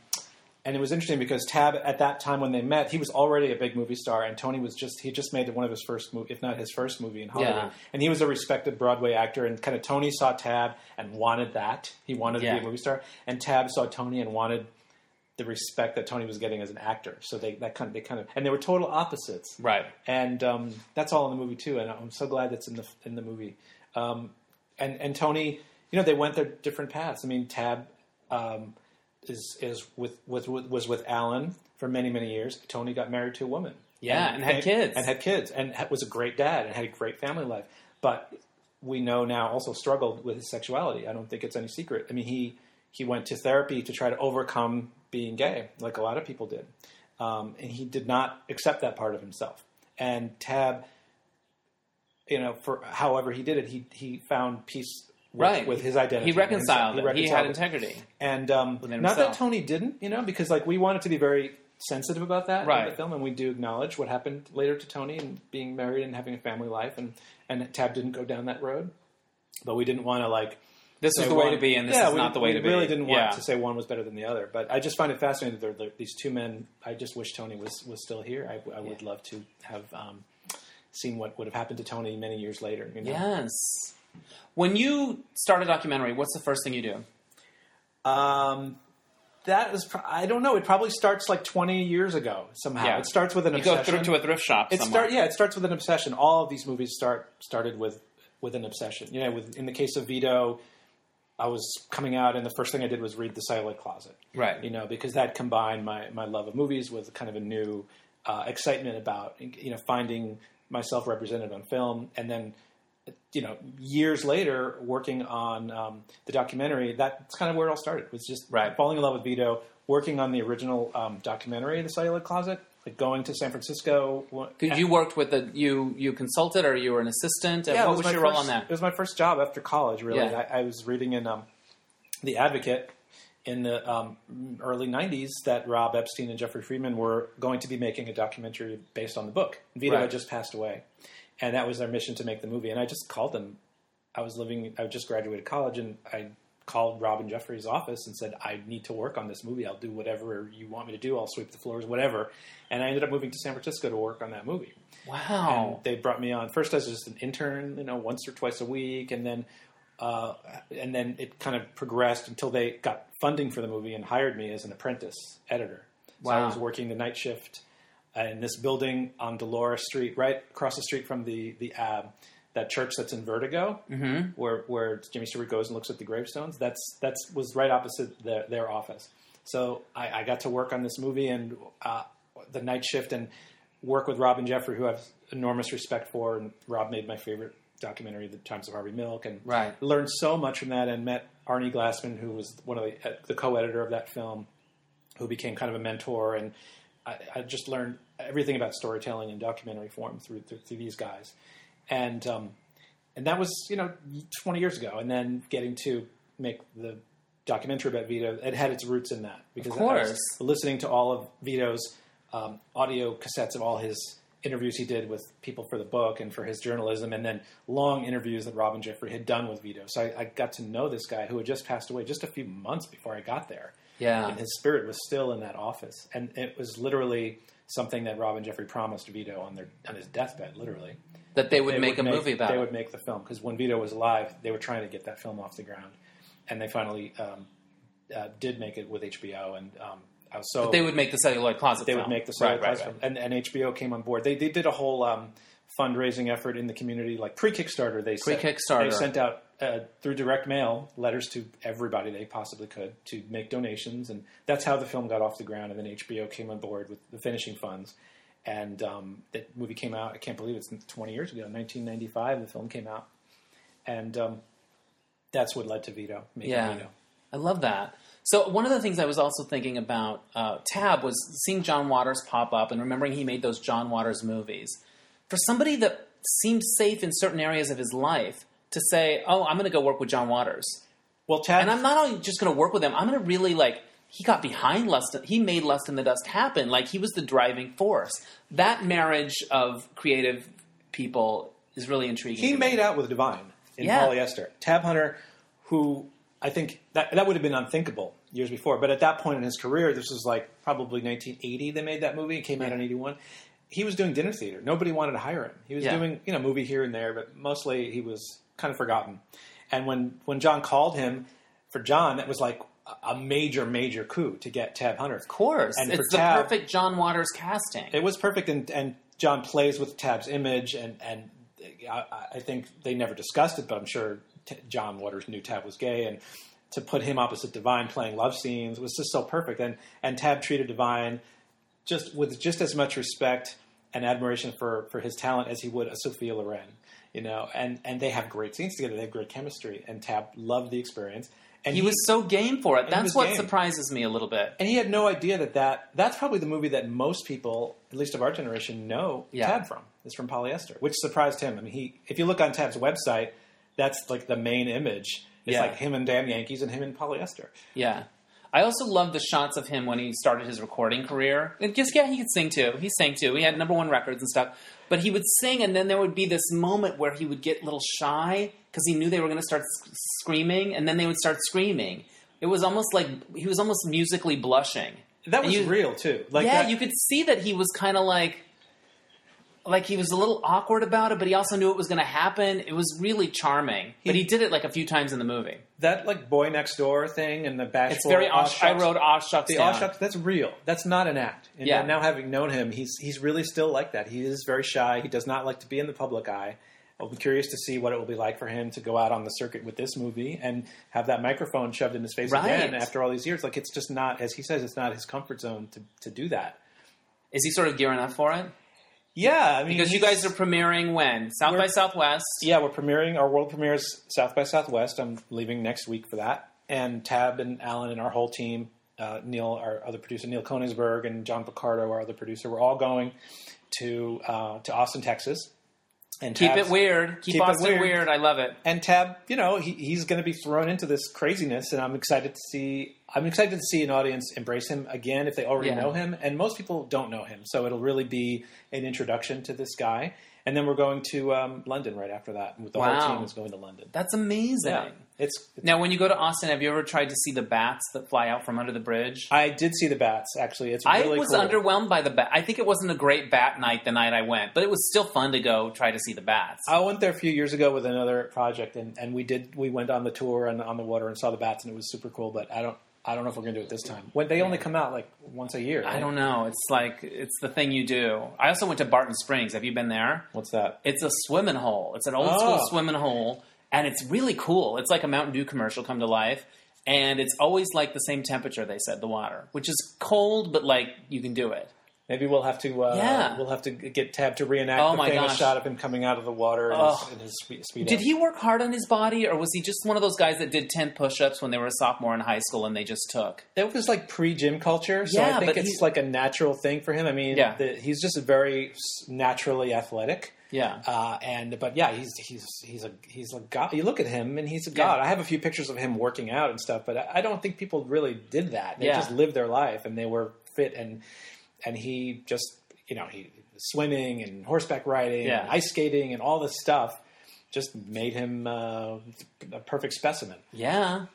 and it was interesting because Tab at that time when they met, he was already a big movie star, and Tony was just he just made one of his first movie, if not his first movie in Hollywood, Yeah. and he was a respected Broadway actor, and kind of Tony saw Tab and wanted that he wanted to be a movie star, and Tab saw Tony and wanted the respect that Tony was getting as an actor, so they that kind of they kind of and they were total opposites, Right. and um, that's all in the movie too. And I'm so glad that's in the in the movie. Um, and and Tony, you know, they went their different paths. I mean, Tab um, is is with, with was with Alan for many many years. Tony got married to a woman. Yeah, and had kids. and had kids, and was a great dad and had a great family life. But we know now also struggled with his sexuality. I don't think it's any secret. I mean, he he went to therapy to try to overcome being gay, like a lot of people did, um, and he did not accept that part of himself. And Tab, you know, for however he did it, he he found peace with, Right. with his identity. He reconciled. He it. He, had it. integrity. And um, not that. Tony didn't, you know, because like we wanted to be very sensitive about that in the film, and we do acknowledge what happened later to Tony and being married and having a family life, and and Tab didn't go down that road, but we didn't want to like. This is the way to be, and this yeah, is we, not the way we to be. really didn't want Yeah. to say one was better than the other, but I just find it fascinating that there these two men. I just wish Tony was was still here. I, I would love to have um, seen what would have happened to Tony many years later. You know? Yes. When you start a documentary, what's the first thing you do? Um, that is, pro- I don't know. It probably starts like 20 years ago somehow. Yeah. It starts with an You go obsession. through to a thrift shop. it somewhere. start, yeah, it starts with an obsession. All of these movies start started with with an obsession. You know, with, in the case of Vito, I was coming out, and the first thing I did was read The Celluloid Closet. Right. You know, because that combined my my love of movies with kind of a new uh, excitement about you know finding myself represented on film, and then you know years later working on um, the documentary. That's kind of where it all started. Was just Right. falling in love with Vito, working on the original um, documentary, The Celluloid Closet. Like going to San Francisco. You worked with the you you consulted or you were an assistant. Yeah, what was my your role on that? It was my first job after college. Really, Yeah. I, I was reading in um, the Advocate in the um, early '90s that Rob Epstein and Jeffrey Friedman were going to be making a documentary based on the book. Vito Right. had just passed away, and that was their mission to make the movie. And I just called them. I was living. I just graduated college, and I called Rob and Jeffrey's office and said, "I need to work on this movie. I'll do whatever you want me to do. I'll sweep the floors, whatever." And I ended up moving to San Francisco to work on that movie Wow. and they brought me on first as just an intern, you know, once or twice a week, and then uh, and then it kind of progressed until they got funding for the movie and hired me as an apprentice editor. So I was working the night shift in this building on Dolores Street, right across the street from the the uh, that church that's in Vertigo, mm-hmm. where where Jimmy Stewart goes and looks at the gravestones. That's that's was right opposite their, their office. So I, I got to work on this movie and uh, the night shift and work with Rob and Jeffrey, who I have enormous respect for. And Rob made my favorite documentary, The Times of Harvey Milk, and Right. learned so much from that. And met Arnie Glassman, who was one of the, uh, the co-editor of that film, who became kind of a mentor. And I, I just learned everything about storytelling in documentary form through through, through these guys. And um, and that was you know 20 years ago. And then getting to make the documentary about Vito, it had its roots in that because I was listening to all of Vito's um, audio cassettes of all his interviews he did with people for the book and for his journalism, and then long interviews that Rob and Jeffrey had done with Vito. So I, I got to know this guy who had just passed away just a few months before I got there. Yeah. and his spirit was still in that office, and it was literally something that Rob and Jeffrey promised Vito on their on his deathbed, literally. that they would They make would a movie about They it. would make the film because when Vito was alive, they were trying to get that film off the ground, and they finally um, uh, did make it with HBO. And um, I was so they would make the celluloid closet. they film. would make the Celluloid right, Closet right. film. And, and HBO came on board. They, they did a whole um, fundraising effort in the community, like pre Kickstarter. They Pre-Kickstarter. They sent out uh, through direct mail letters to everybody they possibly could to make donations, and that's how the film got off the ground. And then HBO came on board with the finishing funds. And um, that movie came out. I can't believe it's 20 years ago, 1995. The film came out, and um, that's what led to Vito making Yeah, Vito. I love that. So one of the things I was also thinking about uh, Tab was seeing John Waters pop up and remembering he made those John Waters movies. For somebody that seemed safe in certain areas of his life to say, "Oh, I'm going to go work with John Waters," Well, Tad, and I'm not only just going to work with him, I'm going to really like he got behind Lust. He made Lust in the Dust happen. Like he was the driving force. That marriage of creative people is really intriguing. He to me. made out with Divine in Yeah. polyester. Tab Hunter, who I think that that would have been unthinkable years before, but at that point in his career, this was like probably 1980. They made that movie. It came out in '81. He was doing dinner theater. Nobody wanted to hire him. He was Yeah. doing you know movie here and there, but mostly he was kind of forgotten. And when when John called him for John, that was like a- major major coup to get Tab Hunter. Of course, And it's the Tab- perfect John Waters casting. It was perfect, and, and John plays with Tab's image, and and I, I think they never discussed it, but I'm sure T- John Waters knew Tab was gay, and to put him opposite Divine playing love scenes was just so perfect, and and Tab treated Divine just with just as much respect and admiration for for his talent as he would a Sophia Loren, you know, and and they have great scenes together, they have great chemistry, and Tab loved the experience, and he was so game for it. That's what game. surprises me a little bit. and he had no idea that, that that's probably the movie that most people, at least of our generation, know Yeah. Tab from. Is from Polyester, which surprised him. I mean, he if you look on Tab's website, that's like the main image. It's Yeah. like him and Damn Yankees and him in Polyester. Yeah. I also love the shots of him when he started his recording career. And just yeah, he could sing too. He sang too. He had number one records and stuff. But he would sing, and then there would be this moment where he would get a little shy because he knew they were going to start s- screaming, and then they would start screaming. It was almost like he was almost musically blushing. That was you- real too. Like yeah, that, you could see that he was kind of like, like he was a little awkward about it, but he also knew it was going to happen. It was really charming. but he did it like a few times in the movie. that like boy next door thing and the bashful. It's very. Osh- I wrote Oshucks the. Oshucks, That's real. That's not an act. And Yeah. now having known him, he's he's really still like that. He is very shy. He does not like to be in the public eye. I'll be curious to see what it will be like for him to go out on the circuit with this movie and have that microphone shoved in his face Right. again after all these years. Like it's just not, as he says, it's not his comfort zone to, to do that. Is he sort of gearing up for it? Yeah, I mean, Because you guys are premiering when South by Southwest. Yeah, we're premiering our world premieres South by Southwest. I'm leaving next week for that. And Tab and Alan and our whole team, uh, Neil, our other producer, Neil Koenigsberg, and John Picardo, our other producer, we're all going to uh, to Austin, Texas. And Keep Tab's- it weird. Keep, Keep it Austin weird. weird. I love it. And Tab, you know, he, he's going to be thrown into this craziness, and I'm excited to see. I'm excited to see an audience embrace him again if they already Yeah. know him, and most people don't know him, so it'll really be an introduction to this guy. And then we're going to um, London right after that. The Wow. whole team is going to London. That's amazing. Yeah, it's. it's Now, when you go to Austin, have you ever tried to see the bats that fly out from under the bridge? I did see the bats. Actually, it's I was cool. underwhelmed by the bat. I think it wasn't a great bat night the night I went, but it was still fun to go try to see the bats. I went there a few years ago with another project, and, and we did. We went on the tour and on the water and saw the bats, and it was super cool. But I don't. I don't know if we're going to do it this time. When they only come out like once a year. I don't know. It's like it's the thing you do. I also went to Barton Springs. Have you been there? What's that? It's a swimming hole. It's an old Oh. school swimming hole, and it's really cool. It's like a Mountain Dew commercial come to life, and it's always like the same temperature. They said the water, which is cold, but like you can do it. Maybe we'll have to. Uh, Yeah. We'll have to get Tab to reenact Oh the famous gosh. shot of him coming out of the water in Oh. his, in his speed. speed Did he work hard on his body, or was he just one of those guys that did ten push-ups when they were a sophomore in high school and they just took? That was like pre gym culture, so Yeah, I think it's like a natural thing for him. I mean, Yeah. the, he's just very naturally athletic. Yeah. Uh, and but yeah, he's he's he's a he's a god. You look at him, and he's a god. I have a few pictures of him working out and stuff, but I, I don't think people really did that. They Yeah. just lived their life, and they were fit, and and he just you know he swimming and horseback riding, Yeah. and ice skating, and all this stuff just made him uh, a perfect specimen. Yeah.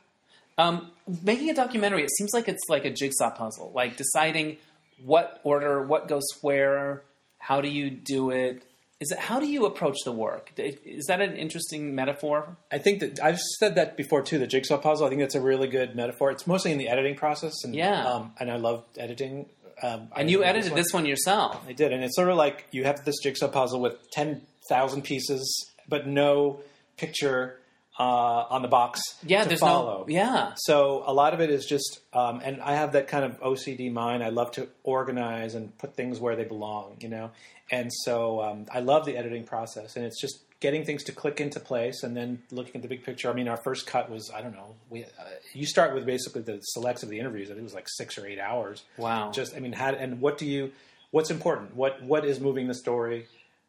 Um, making a documentary, it seems like it's like a jigsaw puzzle, like deciding what order, what goes where, how do you do it. Is it how do you approach the work? Is that an interesting metaphor? I think that I've said that before too. The jigsaw puzzle. I think that's a really good metaphor. It's mostly in the editing process, and Yeah. um, and I love editing. Um, I And you edited this one yourself. I did, and it's sort of like you have this jigsaw puzzle with ten thousand pieces, but no picture uh, on the box Yeah, to there's follow. no. Yeah. So a lot of it is just, um, and I have that kind of OCD mind. I love to organize and put things where they belong, you know. And so um, I love the editing process, and it's just getting things to click into place, and then looking at the big picture. I mean, our first cut was, I don't know, we uh, you start with basically the selects of the interviews. I think it was like six or eight hours. Wow. Just, I mean, how and what do you, what's important? What what is moving the story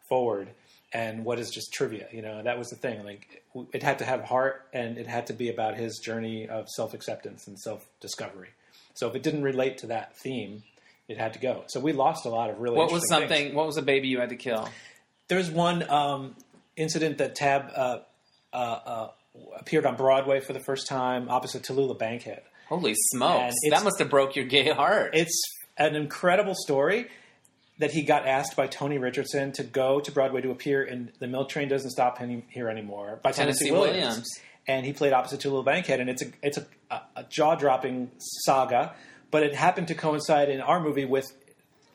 forward? And what is just trivia? You know, that was the thing. Like, it had to have heart, and it had to be about his journey of self acceptance and self discovery. So if it didn't relate to that theme, it had to go. So we lost a lot of really. What was something? things. What was a baby you had to kill? There's one um, incident that Tab uh, uh, uh, appeared on Broadway for the first time opposite Tallulah Bankhead. Holy smokes! That must have broke your gay heart. It's an incredible story that he got asked by Tony Richardson to go to Broadway to appear in The Milk Train Doesn't Stop Any- Here Anymore by Tennessee Tennessee, Williams. Williams. And he played opposite to Tallulah Bankhead, and it's a it's a, a, a jaw dropping saga. But it happened to coincide in our movie with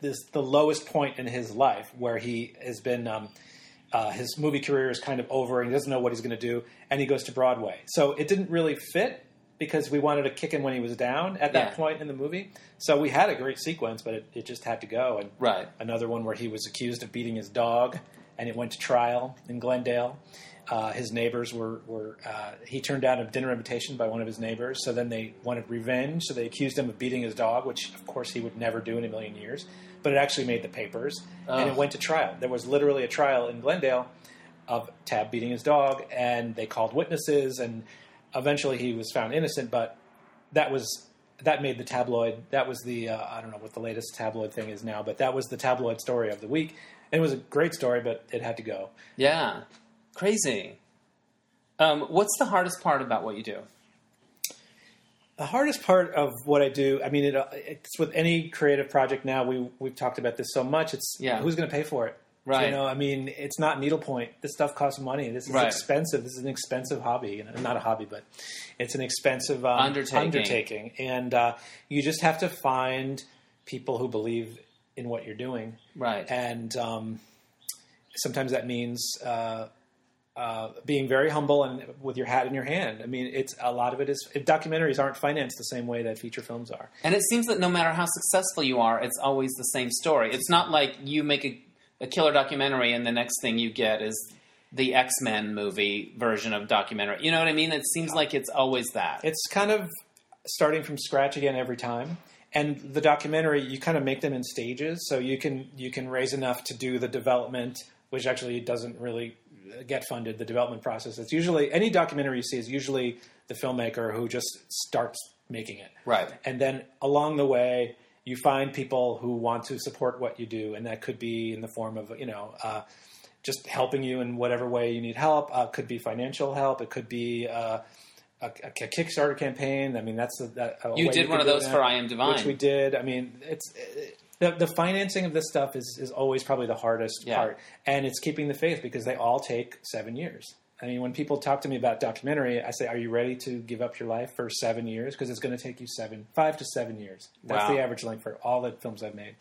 this the lowest point in his life, where he has been. Um, uh, his movie career is kind of over, and he doesn't know what he's going to do, and he goes to Broadway. So it didn't really fit because we wanted to kick him when he was down at that Yeah. point in the movie. So we had a great sequence, but it, it just had to go. And Right. another one where he was accused of beating his dog, and it went to trial in Glendale. Uh, his neighbors were, were uh, he turned down a dinner invitation by one of his neighbors. So then they wanted revenge. So they accused him of beating his dog, which of course he would never do in a million years. But it actually made the papers, and it went to trial. There was literally a trial in Glendale of Tab beating his dog, and they called witnesses, and eventually he was found innocent. But that was that made the tabloid. That was the uh, I don't know what the latest tabloid thing is now, but that was the tabloid story of the week. And it was a great story, but it had to go. yeah, crazy. Um, what's the hardest part about what you do? The hardest part of what I do, I mean, it, it's with any creative project now. We we've talked about this so much. It's Yeah. who's going to pay for it, Right. You know, I mean, it's not needlepoint. This stuff costs money. This is Right. expensive. This is an expensive hobby. You know, not a hobby, but it's an expensive um, Undertaking. undertaking. And uh, you just have to find people who believe in what you're doing. Right. And um, sometimes that means uh, uh, being very humble and with your hat in your hand. I mean, it's a lot of it is documentaries aren't financed the same way that feature films are. And it seems that no matter how successful you are, it's always the same story. It's not like you make a, a killer documentary and the next thing you get is the X Men movie version of documentary. You know what I mean? It seems like it's always that. It's kind of starting from scratch again every time. And the documentary, you kind of make them in stages, so you can you can raise enough to do the development, which actually doesn't really get funded. The development process. It's usually any documentary you see is usually the filmmaker who just starts making it. Right. And then along the way, you find people who want to support what you do, and that could be in the form of you know. Uh, just helping you in whatever way you need help. Uh, could be financial help. It could be uh, a, a Kickstarter campaign. I mean, that's a, a You did one of those that, for I Am Divine. which we did. I mean, it's the, the financing of this stuff is is always probably the hardest Yeah. part, and it's keeping the faith because they all take seven years. I mean, when people talk to me about documentary, I say, "Are you ready to give up your life for seven years? Because it's going to take you seven, five to seven years. That's Wow. the average length for all the films I've made,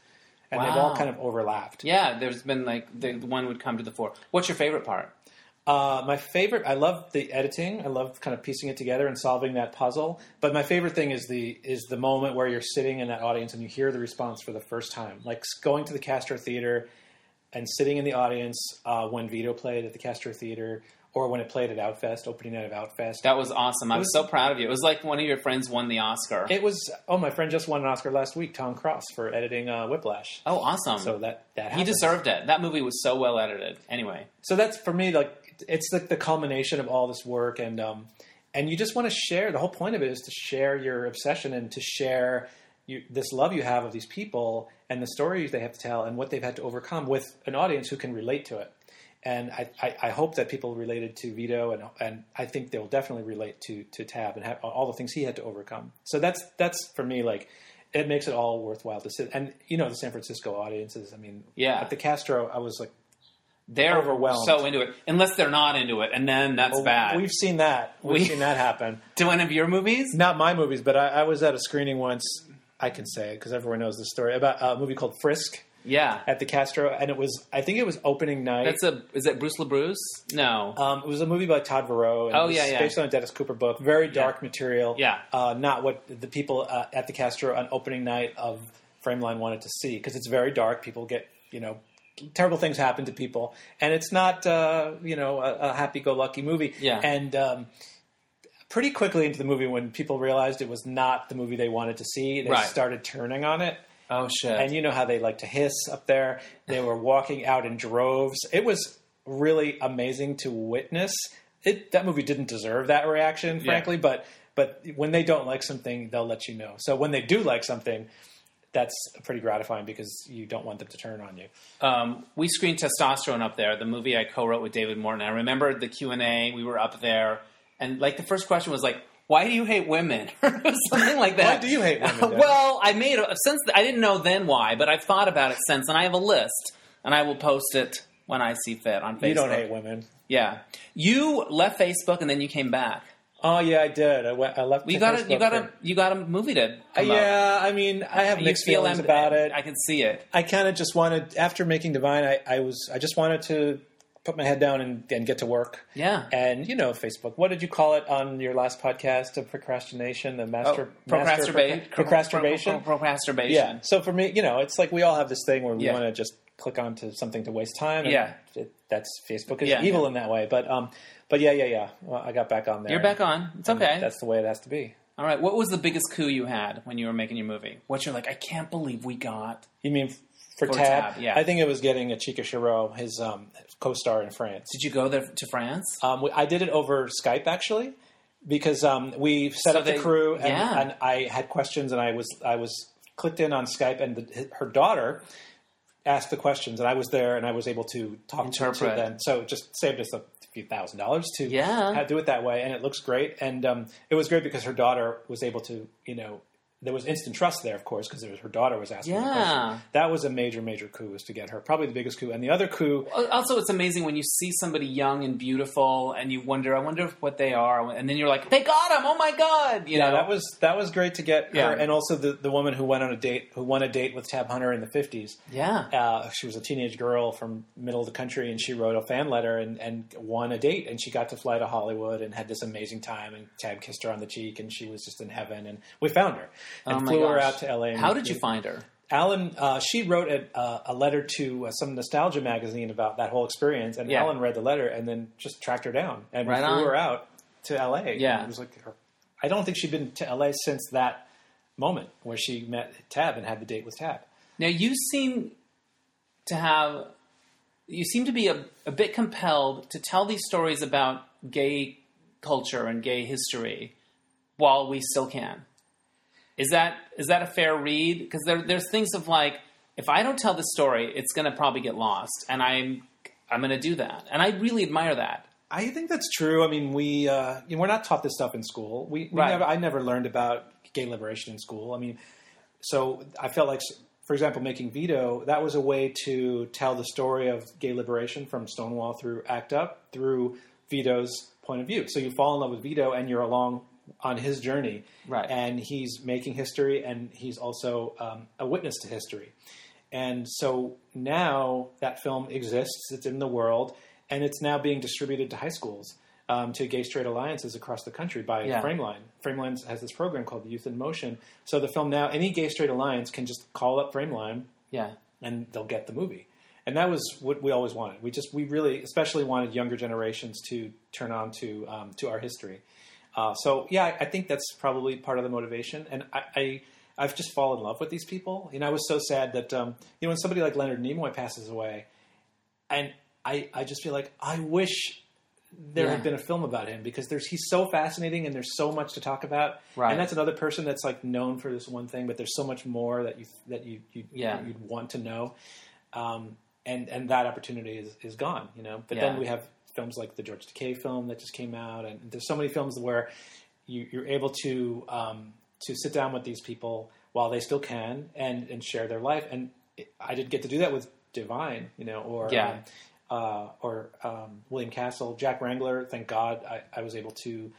and they've all kind of overlapped. Yeah, there's been like the the one would come to the fore. What's your favorite part? Uh, my favorite, I love the editing. I love kind of piecing it together and solving that puzzle. But my favorite thing is the is the moment where you're sitting in that audience and you hear the response for the first time, like going to the Castro Theater and sitting in the audience uh, when Vito played at the Castro Theater, or when it played at Outfest, opening night of Outfest. That was awesome. I was, was- so proud of you. It was like one of your friends won the Oscar. it was oh, my friend just won an Oscar last week, Tom Cross, for editing uh, Whiplash. oh, awesome. So that that he deserved it. That movie was so well edited. Anyway, so that's for me like it's like the culmination of all this work and um and you just want to share the whole point of it is to share your obsession and to share you, this love you have of these people and the stories they have to tell and what they've had to overcome with an audience who can relate to it and I, I, I hope that people related to Vito and and I think they'll definitely relate to to Tab and have all the things he had to overcome. So that's that's for me like it makes it all worthwhile to sit and you know the San Francisco audiences. I mean, Yeah. at the Castro, I was like they're Overwhelmed. so into it. Unless they're not into it, and then that's bad. We've seen that. We've We- seen that happen. to one of your movies? Not my movies, but I, I was at a screening once. I can say because everyone knows the story about a movie called Frisk Yeah. at the Castro, and it was I think it was opening night. That's a. Is it Bruce LaBruce? No. um, it was a movie by Todd Verow. And Oh, it was yeah, yeah. based on a Dennis Cooper book. Very dark material. Yeah. uh, not what the people uh, at the Castro on opening night of Frameline wanted to see because it's very dark. People get you know terrible things happen to people, and it's not uh, you know a, a happy-go-lucky movie. Yeah. and. Um, Pretty quickly into the movie, when people realized it was not the movie they wanted to see, they Right. started turning on it. Oh shit. And you know how they like to hiss up there. They were walking out in droves. It was really amazing to witness. it that movie didn't deserve that reaction, frankly. But but when they don't like something, they'll let you know. So when they do like something, that's pretty gratifying because you don't want them to turn on you. Um, we screened Testosterone up there, the movie I co-wrote with David Moreton. I remember the Q and A. We were up there, and like the first question was like, "Why do you hate women?" or something like that. Why do you hate women? Well, I made a, since I didn't know then why, but I've thought about it since, and I have a list, and I will post it when I see fit on Facebook. you don't hate women. Yeah, you left Facebook and then you came back. Oh yeah, I did. I, went, I left. You got a you got for- a you got a movie to. Uh, yeah, I mean, I have You mixed feel feelings about it. I can see it. I kind of just wanted after making Divine, I, I was I just wanted to put my head down and, and get to work. Yeah. And you know, Facebook. What did you call it on your last podcast of procrastination? The master Oh, procrastination. master procrastination. Procrastination. Yeah. So for me, you know, it's like we all have this thing where we Yeah. want to just click onto something to waste time. And Yeah. It, that's Facebook is Yeah, evil yeah. in that way. But um, but yeah, yeah, yeah. Well, I got back on there. You're back on. It's okay. That's the way it has to be. All right. What was the biggest coup you had when you were making your movie? What you're like? I can't believe we got. You mean f- for, For Tab? Tab, yeah. I think it was getting Etchika Choureau, his um, co-star in France. Did you go there to France? Um, we- I did it over Skype actually because um, we set So up they- the crew and, yeah. and I had questions and I was I was clicked in on Skype and the, her daughter asked the questions and I was there and I was able to talk to, to Interpret. them. So it just saved us a few thousand dollars to Yeah. do it that way and it looks great and um, it was great because her daughter was able to you know. There was instant trust there, of course, because her daughter was asking the Yeah. question. That was a major, major coup, was to get her. Probably the biggest coup. And the other coup, Also, it's amazing when you see somebody young and beautiful, and you wonder, I wonder what they are, and then you're like, they got him! Oh my god! You Yeah, know, that was that was great to get Yeah. her, and also the, the woman who went on a date, who won a date with Tab Hunter in the fifties. yeah. Uh, she was a teenage girl from middle of the country, and she wrote a fan letter and, and won a date, and she got to fly to Hollywood and had this amazing time. And Tab kissed her on the cheek, and she was just in heaven. And we found her and Oh flew her out to L.A. How did you find her? Alan, uh, she wrote a, uh, a letter to uh, some nostalgia magazine about that whole experience, and Yeah. Alan read the letter and then just tracked her down and Right flew on. her out to L.A. Yeah. it was like her, I don't think she'd been to L.A. since that moment where she met Tab and had the date with Tab. Now you seem to have, you seem to be a, a bit compelled to tell these stories about gay culture and gay history while we still can. Is that is that a fair read? Because there, there's things of like, if I don't tell the story, it's going to probably get lost, and I'm I'm going to do that, and I really admire that. I think that's true. I mean, we uh, you know, we're not taught this stuff in school. We, we Right. never, I never learned about gay liberation in school. I mean, so I felt like, for example, making Vito, that was a way to tell the story of gay liberation from Stonewall through ACT UP through Vito's point of view. So you fall in love with Vito, and you're along on his journey, Right. And he's making history, and he's also um, a witness to history. And so now that film exists, it's in the world, and it's now being distributed to high schools, um, to gay straight alliances across the country by Yeah. Frameline. Frameline has this program called Youth in Motion. So the film now, any gay straight alliance can just call up Frameline Yeah, and they'll get the movie. And that was what we always wanted. We just, we really, especially wanted younger generations to turn on to um, to our history. Uh, so yeah, I, I think that's probably part of the motivation. And I, I, I've just fallen in love with these people. And I was so sad that um, you know when somebody like Leonard Nimoy passes away, and I, I just feel like I wish there Yeah. had been a film about him because there's he's so fascinating and there's so much to talk about. Right. And that's another person that's like known for this one thing, but there's so much more that you that you, you Yeah. you'd want to know. Um, and and that opportunity is, is gone, you know. But Yeah. then we have films like the George Takei film that just came out, and there's so many films where you, you're able to um, to sit down with these people while they still can and and share their life. And I didn't get to do that with Divine, you know, or Yeah. um, uh, or um, William Castle, Jack Wrangler. Thank God I, I was able to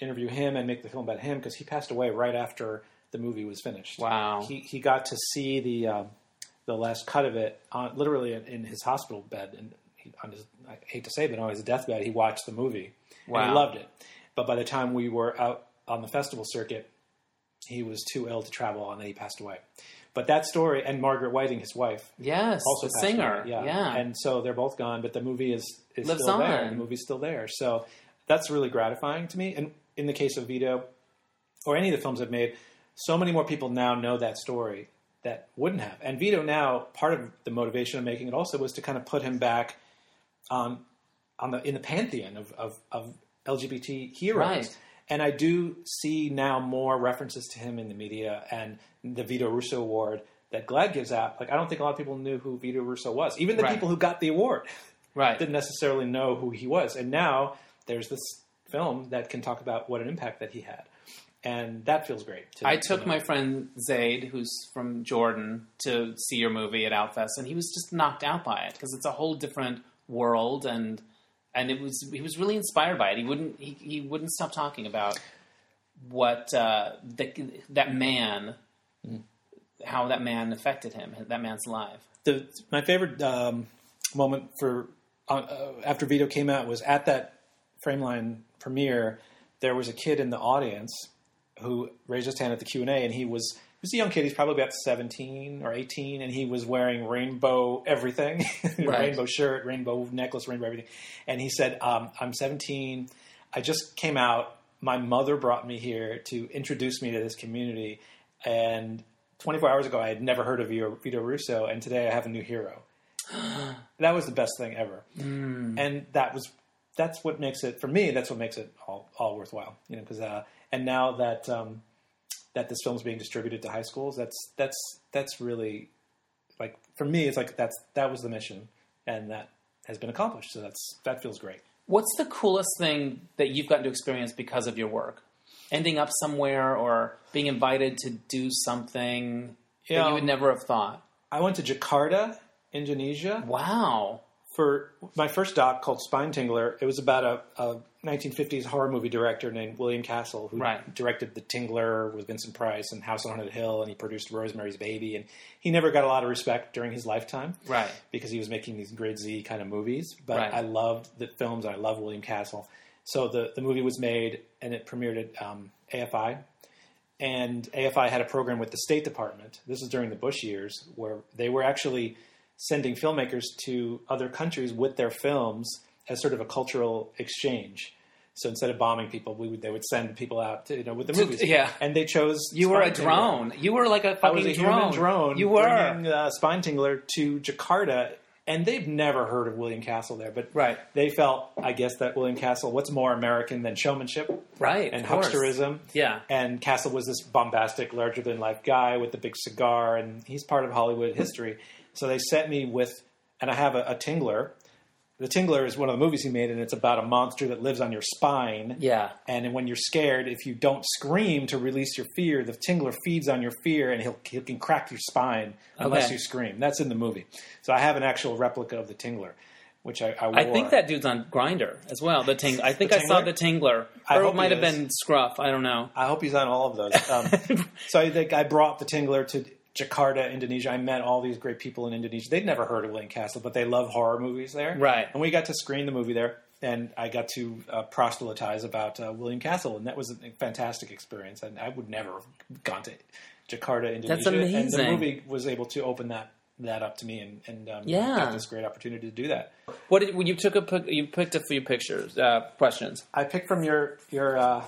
interview him and make the film about him because he passed away right after the movie was finished. Wow. He he got to see the um, the last cut of it on literally in, in his hospital bed and on his I hate to say it, but on his deathbed he watched the movie and Wow. he loved it. But by the time we were out on the festival circuit, he was too ill to travel and then he passed away. But that story and Margaret Whiting, his wife, yes, also the singer. away. Yeah, and so they're both gone, but the movie is is Lives still there. on. The movie's still there, so that's really gratifying to me. And in the case of Vito, or any of the films I've made, so many more people now know that story that wouldn't have. And Vito now, part of the motivation of making it also was to kind of put him back on on the in the pantheon of of, of LGBT heroes. Right. And I do see now more references to him in the media and the Vito Russo Award that GLAAD gives out. Like, I don't think a lot of people knew who Vito Russo was. Even the Right. people who got the award Right. didn't necessarily know who he was. And now there's this film that can talk about what an impact that he had. And that feels great. to- I to took my friend Zaid, who's from Jordan, to see your movie at Outfest, and he was just knocked out by it because it's a whole different world, and and it was he was really inspired by it. He wouldn't he, he wouldn't stop talking about what uh, the, that man, how that man affected him, that man's life. the my favorite um, moment for uh, uh, after Vito came out was at that Frameline premiere. There was a kid in the audience who raised his hand at the Q and A, and he was was a young kid. He's probably about seventeen or eighteen, and he was wearing rainbow everything, Right. rainbow shirt, rainbow necklace, rainbow everything. And he said, um, "I'm 17. I just came out. My mother brought me here to introduce me to this community, and." 24 hours ago, I had never heard of Vito Vito Russo, and today I have a new hero. that was the best thing ever, and that was that's what makes it for me. That's what makes it all, all worthwhile, you know. Because uh, and now that um, that this film is being distributed to high schools, that's that's that's really like for me. It's like that's that was the mission, and that has been accomplished. So that's that feels great. What's the coolest thing that you've gotten to experience because of your work? Ending up somewhere or being invited to do something that you would never have thought. I went to Jakarta, Indonesia, Wow. For my first doc called Spine Tingler. It was about a, a 1950s horror movie director named William Castle who Right. directed The Tingler with Vincent Price and House on Haunted Hill, and he produced Rosemary's Baby. And he never got a lot of respect during his lifetime, Right. Because he was making these grade Z kind of movies. But Right. I loved the films. I love William Castle. So the the movie was made and it premiered at um, AFI. And AFI had a program with the State Department. This is during the Bush years, where they were actually sending filmmakers to other countries with their films as sort of a cultural exchange. So instead of bombing people, we would, they would send people out to, you know, with the movies. yeah. and they chose. You were a drone. You were like a fucking a drone. human drone. You were. bringing, uh, Spine Tingler to Jakarta, and they've never heard of William Castle there, but Right. they felt, I guess, that William Castle. What's more American than showmanship right. and hucksterism? Yeah. And Castle was this bombastic, larger than life guy with the big cigar, and he's part of Hollywood history. So they sent me with, and I have a, a Tingler. The Tingler is one of the movies he made, and it's about a monster that lives on your spine. Yeah. And when you're scared, if you don't scream to release your fear, the Tingler feeds on your fear, and he'll he can crack your spine unless Okay. you scream. That's in the movie. So I have an actual replica of the Tingler, which I, I. I think that dude's on Grindr as well. The ting. I think I saw the Tingler, I or hope it might have been Scruff. I don't know. I hope he's on all of those. Um, so I think I brought the Tingler to Jakarta, Indonesia. I met all these great people in Indonesia. They'd never heard of William Castle, but they love horror movies there. Right. And we got to screen the movie there, and I got to uh, proselytize about uh, William Castle, and that was a fantastic experience. And I would never have gone to Jakarta, Indonesia. And the movie was able to open that that up to me, and, and um, Yeah. got this great opportunity to do that. What did, you took a you picked a few pictures uh, questions I picked from your your uh,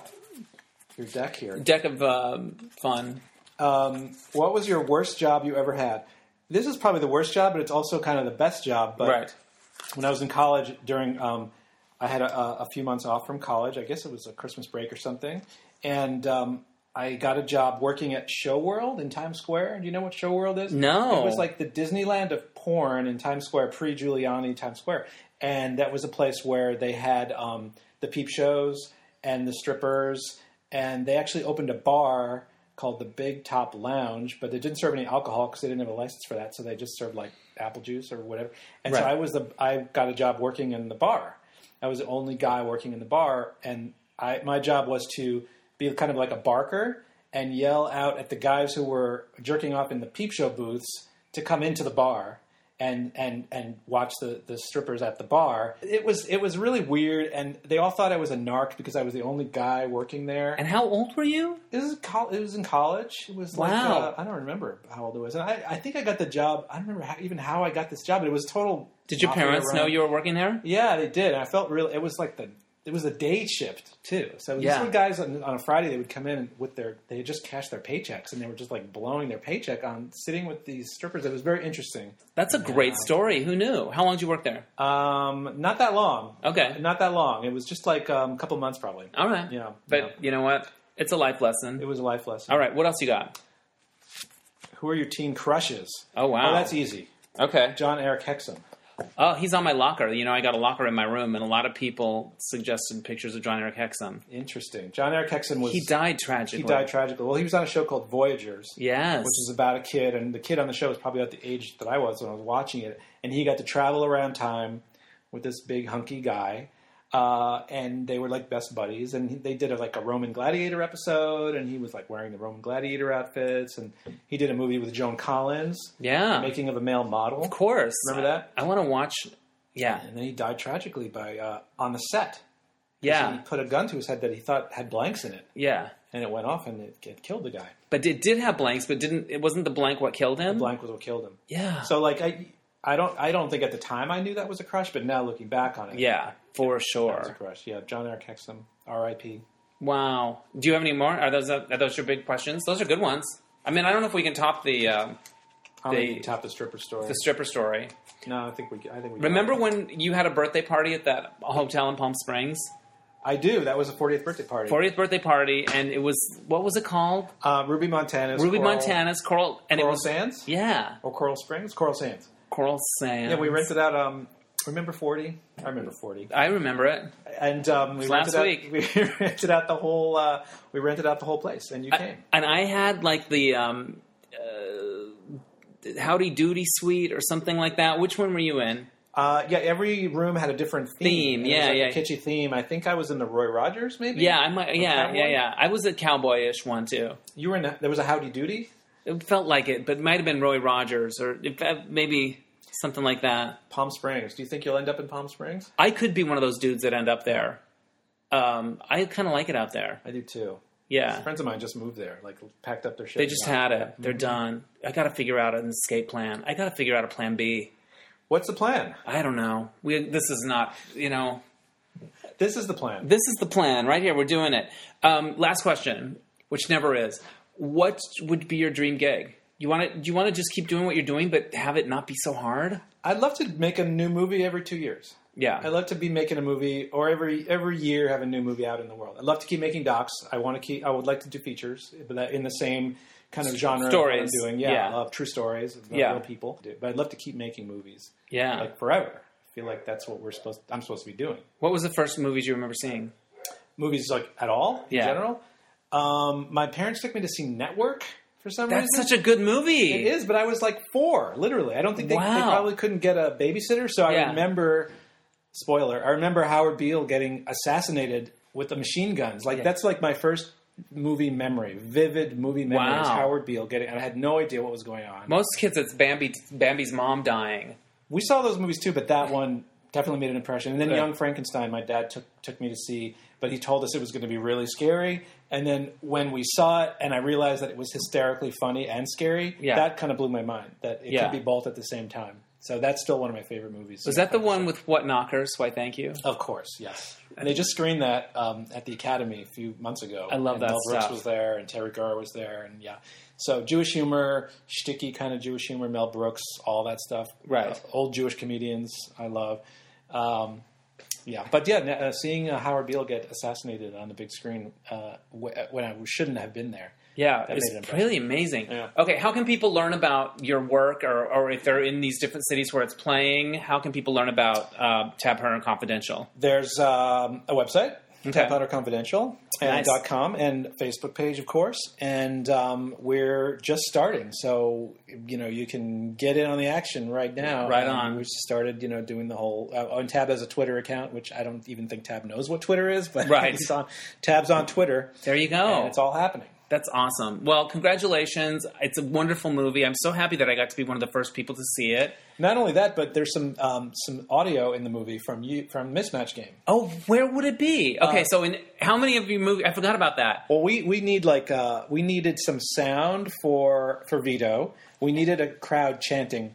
your deck here. deck of um, fun. Um, what was your worst job you ever had? This is probably the worst job, but it's also kind of the best job. But Right. when I was in college, during um, I had a, a few months off from college. I guess it was a Christmas break or something, and um, I got a job working at Show World in Times Square. Do you know what Show World is? No. it was like the Disneyland of porn in Times Square, pre Giuliani Times Square, and that was a place where they had um, the peep shows and the strippers, and they actually opened a bar called the Big Top Lounge, but they didn't serve any alcohol because they didn't have a license for that, so they just served like apple juice or whatever. And so I was the I got a job working in the bar. I was the only guy working in the bar, and I my job was to be kind of like a barker and yell out at the guys who were jerking off in the peep show booths to come into the bar and and and watch the the strippers at the bar. It was it was really weird, and they all thought I was a narc because I was the only guy working there. And how old were you? It was col- it was in college. It was like Wow. uh, I don't remember how old it was, and I, I think I got the job. I don't remember how, even how I got this job, but it was total. Did your parents know you were working there? Yeah, they did. I felt really. It was like the. It was a day shift too. So these Yeah. were guys on, on a Friday. They would come in with their they had just cashed their paychecks and they were just like blowing their paycheck on sitting with these strippers. It was very interesting. That's a great story. Who knew? How long did you work there? Um, not that long. Okay. Not that long. It was just like um, a couple months probably. All right. Yeah, But yeah. you know what? It's a life lesson. It was a life lesson. All right. What else you got? Who are your teen crushes? Oh wow. Oh, that's easy. okay. Jon-Erik Hexum. Oh, he's on my locker. You know, I got a locker in my room, and a lot of people suggested pictures of Jon-Erik Hexum. Interesting. John Eric Hexum was He died tragically. he died tragically. Well, he was on a show called Voyagers. Yes. which is about a kid, and the kid on the show was probably about the age that I was when I was watching it, and he got to travel around time with this big hunky guy, uh, and they were like best buddies, and he, they did a, like a Roman gladiator episode, and he was like wearing the Roman gladiator outfits, and he did a movie with Joan Collins, yeah. making of a male model, of course. Remember that? I, want to watch. Yeah. and then he died tragically by uh, on the set. Yeah, He put a gun to his head that he thought had blanks in it, Yeah. and it went off, and it, it killed the guy. But it did have blanks, but didn't it wasn't the blank what killed him? The Blank was what killed him. Yeah. So like I, I don't I don't think at the time I knew that was a crush, but now looking back on it, yeah, for that was a sure. crush. Yeah, Jon-Erik Hexum, R.I.P. Wow. Do you have any more? Are those are those your big questions? Those are good ones. I mean, I don't know if we can top the um, I don't They- think you top the stripper story. the stripper story. no, I think we. I think we. Remember when you had a birthday party at that hotel in Palm Springs? I do. That was a 40th birthday party. 40th birthday party, and it was what was it called? Uh, Ruby Montana's Ruby Coral, Montana's Coral, and Coral it was Sands yeah, or Coral Springs, Coral Sands. Coral Sands. Yeah, we rented out. Um, remember 40? I remember 40. I remember it. And um, we Last rented week. We rented out the whole. Uh, we rented out the whole place, and you came. And I had like the um, uh, Howdy Doody Suite or something like that. Which one were you in? Uh, yeah, every room had a different Theme, theme. and it was yeah, like yeah. A kitschy theme. I think I was in the Roy Rogers, maybe. Yeah, I might. Yeah, yeah, yeah. I was a cowboyish one too. You were in. A, there was a Howdy Doody. It felt like it, but it might have been Roy Rogers or maybe something like that. Palm Springs. Do you think you'll end up in Palm Springs? I could be one of those dudes that end up there. Um, I kind of like it out there. I do too. Yeah, Friends of mine just moved there, like packed up their shit. they just had it. They're done. I got to figure out an escape plan. I got to figure out a plan B. What's the plan? I don't know. We this is not. You know, This is the plan. this is the plan right here. We're doing it. Um, last question, which never is. What would be your dream gig? You want to? Do you want to just keep doing what you're doing, but have it not be so hard? I'd love to make a new movie every two years. Yeah. I'd love to be making a movie, or every every year have a new movie out in the world. I'd love to keep making docs. I want to keep. I would like to do features, but that in the same kind of genre what I'm Stories. doing. Yeah, Yeah. I love true stories, Yeah. real people. But I'd love to keep making movies yeah. like forever. I feel like that's what we're supposed. I'm supposed to be doing. what was the first movies you remember seeing? Movies like at all in Yeah. general. Um, my parents took me to see Network for some That's reason. That's such a good movie. It is, but I was like four, literally. I don't think they, they probably couldn't get a babysitter. So I Yeah. remember, spoiler, I remember Howard Beale getting assassinated with the machine guns. Like Yeah. that's like my first movie memory, vivid movie memory. Wow. Howard Beale getting, and I had no idea what was going on. Most kids, it's Bambi, Bambi's mom dying. we saw those movies too, but that one definitely made an impression. And then Yeah. Young Frankenstein, my dad took took me to see, but he told us it was going to be really scary. And then when we saw it, and I realized that it was hysterically funny and scary, Yeah. that kind of blew my mind. That it Yeah. could be both at the same time. So that's still one of my favorite movies. Was that the one with What Knockers? Why, thank you. Of course, yes. And they just screened that um, at the Academy a few months ago. I love and that Mel Brooks stuff. was there, and Teri Garr was there, and yeah. So Jewish humor, shticky kind of Jewish humor, Mel Brooks, all that stuff. Right. Uh, old Jewish comedians, I love. Um, yeah, but yeah, uh, seeing uh, Howard Beale get assassinated on the big screen uh, w- when I shouldn't have been there. Yeah, That it's made an impression. really amazing. Yeah. Okay, how can people learn about your work, or, or if they're in these different cities where it's playing? How can people learn about uh, Tab Hunter Confidential? There's um, a website, Okay. Powder Confidential, and Nice. dot .com, and Facebook page, of course. And um, we're just starting, so you know you can get in on the action right now. Right on. We just started, you know, doing the whole. Uh, and Tab has a Twitter account, which I don't even think Tab knows what Twitter is, but Right. it's on, Tab's on Twitter, There you and go. it's all happening. That's awesome. Well, congratulations. It's a wonderful movie. I'm so happy that I got to be one of the first people to see it. Not only that, but there's some um, some audio in the movie from you from Mismatch Game. Oh, where would it be? Okay, Uh, so in how many of you movie? I forgot about that. Well, we, we need like uh, we needed some sound for for Vito. We needed a crowd chanting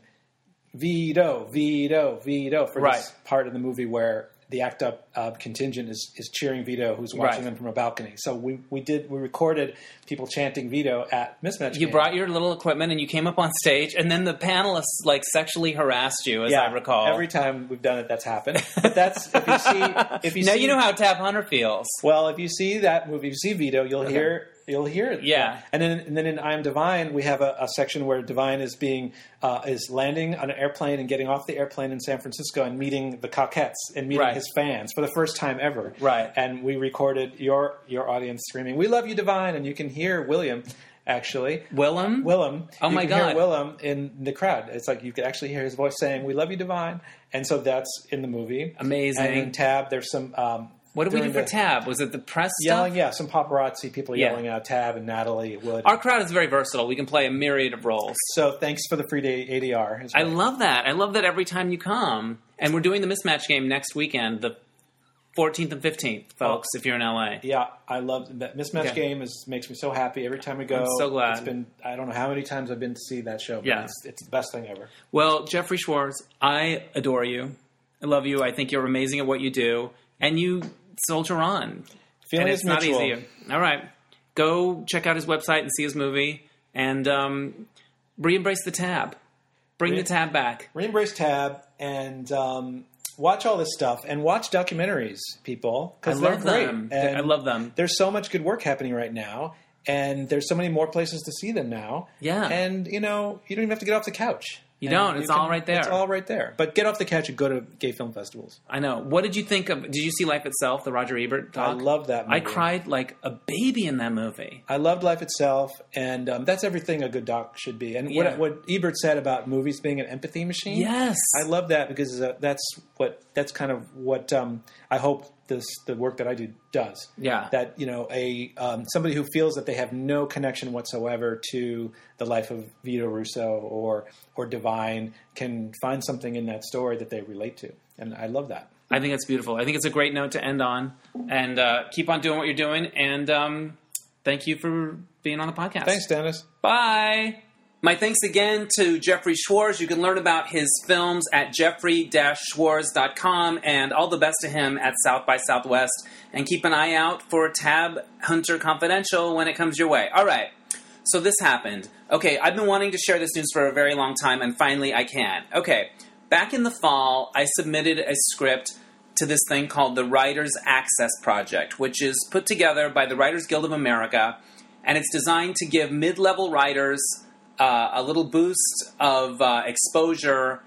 Vito, Vito, Vito for Right. this part of the movie where the ACT UP uh, contingent is, is cheering Vito, who's watching Right. them from a balcony. So we, we did we recorded people chanting Vito at mismatch. You game. brought your little equipment and you came up on stage, and then the panelists like sexually harassed you, as I recall. Every time we've done it, that's happened. But that's if you see if you now see, you know how Tab Hunter feels. Well, if you see that movie, if you see Vito, you'll hear you'll hear it. Yeah. and then and then in I Am Divine, we have a, a section where Divine is being uh, is landing on an airplane and getting off the airplane in San Francisco and meeting the Cockettes and meeting Right. his fans for the first time ever. Right. and we recorded your your audience screaming, "We love you, Divine!" and you can hear William. Actually, Willem? Willem. Oh you my can hear God. Willem in the crowd. It's like you could actually hear his voice saying, "We love you, Divine," and so that's in the movie. Amazing. And in Tab, there's some. Um, What did we do for the- Tab? Was it the press Yelling, stuff? yeah, some paparazzi people Yeah. yelling out Tab and Natalie Wood. Our crowd is very versatile. We can play a myriad of roles. so thanks for the free day ADR. as I love that. I love that every time you come. And we're doing the mismatch game next weekend, the 14th and 15th, folks, if you're in LA. yeah, I love that mismatch game. is makes me so happy every time we go. I'm so glad. It's been I don't know how many times I've been to see that show. But Yeah. it's, it's the best thing ever. Well, Jeffrey Schwartz, I adore you. I love you. I think you're amazing at what you do. And you soldier on. Feeling and it's not mutual. easy. All right. Go check out his website and see his movie. And um, re-embrace the tab. Bring Re- the tab back. Re-embrace Tab and um, watch all this stuff and watch documentaries, people. Because they're love great. them. And I love them. There's so much good work happening right now, and there's so many more places to see them now. Yeah. And you know, you don't even have to get off the couch. You And don't. It's all right there. It's all right there. But get off the couch and go to gay film festivals. I know. What did you think of? Did you see Life Itself, the Roger Ebert doc? I love that movie. I cried like a baby in that movie. I loved Life Itself, and um, that's everything a good doc should be. And Yeah. what, what Ebert said about movies being an empathy machine, Yes. I love that because uh, that's what that's kind of what um, I hope this the work that I do does. Yeah. that you know a um, somebody who feels that they have no connection whatsoever to the life of Vito Russo or or Divine can find something in that story that they relate to, and I love that. I think it's beautiful. I think it's a great note to end on. And uh, keep on doing what you're doing. And um, thank you for being on the podcast. Thanks, Dennis. Bye. My thanks again to Jeffrey Schwartz. You can learn about his films at jeffrey-schwartz.com and all the best to him at South by Southwest. And keep an eye out for Tab Hunter Confidential when it comes your way. All right. So this happened. Okay, I've been wanting to share this news for a very long time, and finally I can. Okay, back in the fall, I submitted a script to this thing called the Writers Access Project, which is put together by the Writers Guild of America, and it's designed to give mid level writers uh, a little boost of uh, exposure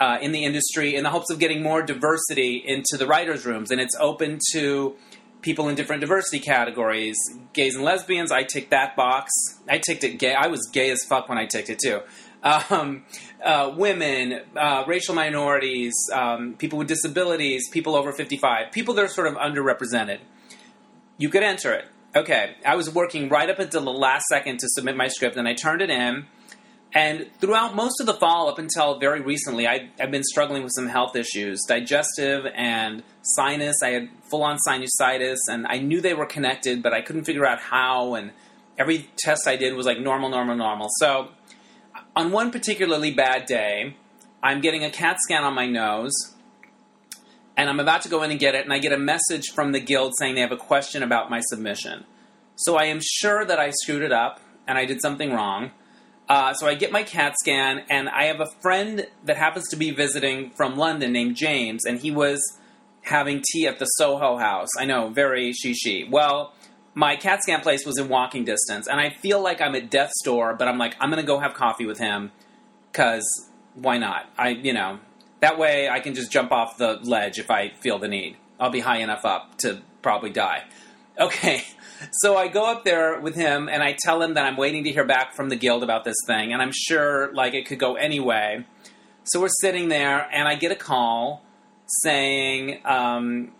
uh, in the industry in the hopes of getting more diversity into the writers' rooms. And it's open to people in different diversity categories gays and lesbians. I ticked that box. I ticked it gay. I was gay as fuck when I ticked it too. Um, uh, women, uh, racial minorities, um, people with disabilities, people over 55, people that are sort of underrepresented. You could enter it. Okay, I was working right up until the last second to submit my script, and I turned it in. And throughout most of the fall, up until very recently, I, I've been struggling with some health issues, digestive and sinus. I had full on sinusitis, and I knew they were connected, but I couldn't figure out how. And every test I did was like normal, normal, normal. So on one particularly bad day, I'm getting a CAT scan on my nose, and I'm about to go in and get it, and I get a message from the guild saying they have a question about my submission. So I am sure that I screwed it up and I did something wrong. Uh, so I get my CAT scan, and I have a friend that happens to be visiting from London named James, and he was having tea at the Soho House. I know, very she. Well, my CAT scan place was in walking distance, and I feel like I'm at death's door, but I'm like, I'm gonna go have coffee with him, because why not? I, you know, that way I can just jump off the ledge if I feel the need. I'll be high enough up to probably die. Okay, so I go up there with him and I tell him that I'm waiting to hear back from the guild about this thing, and I'm sure like it could go anyway. So we're sitting there, and I get a call saying um,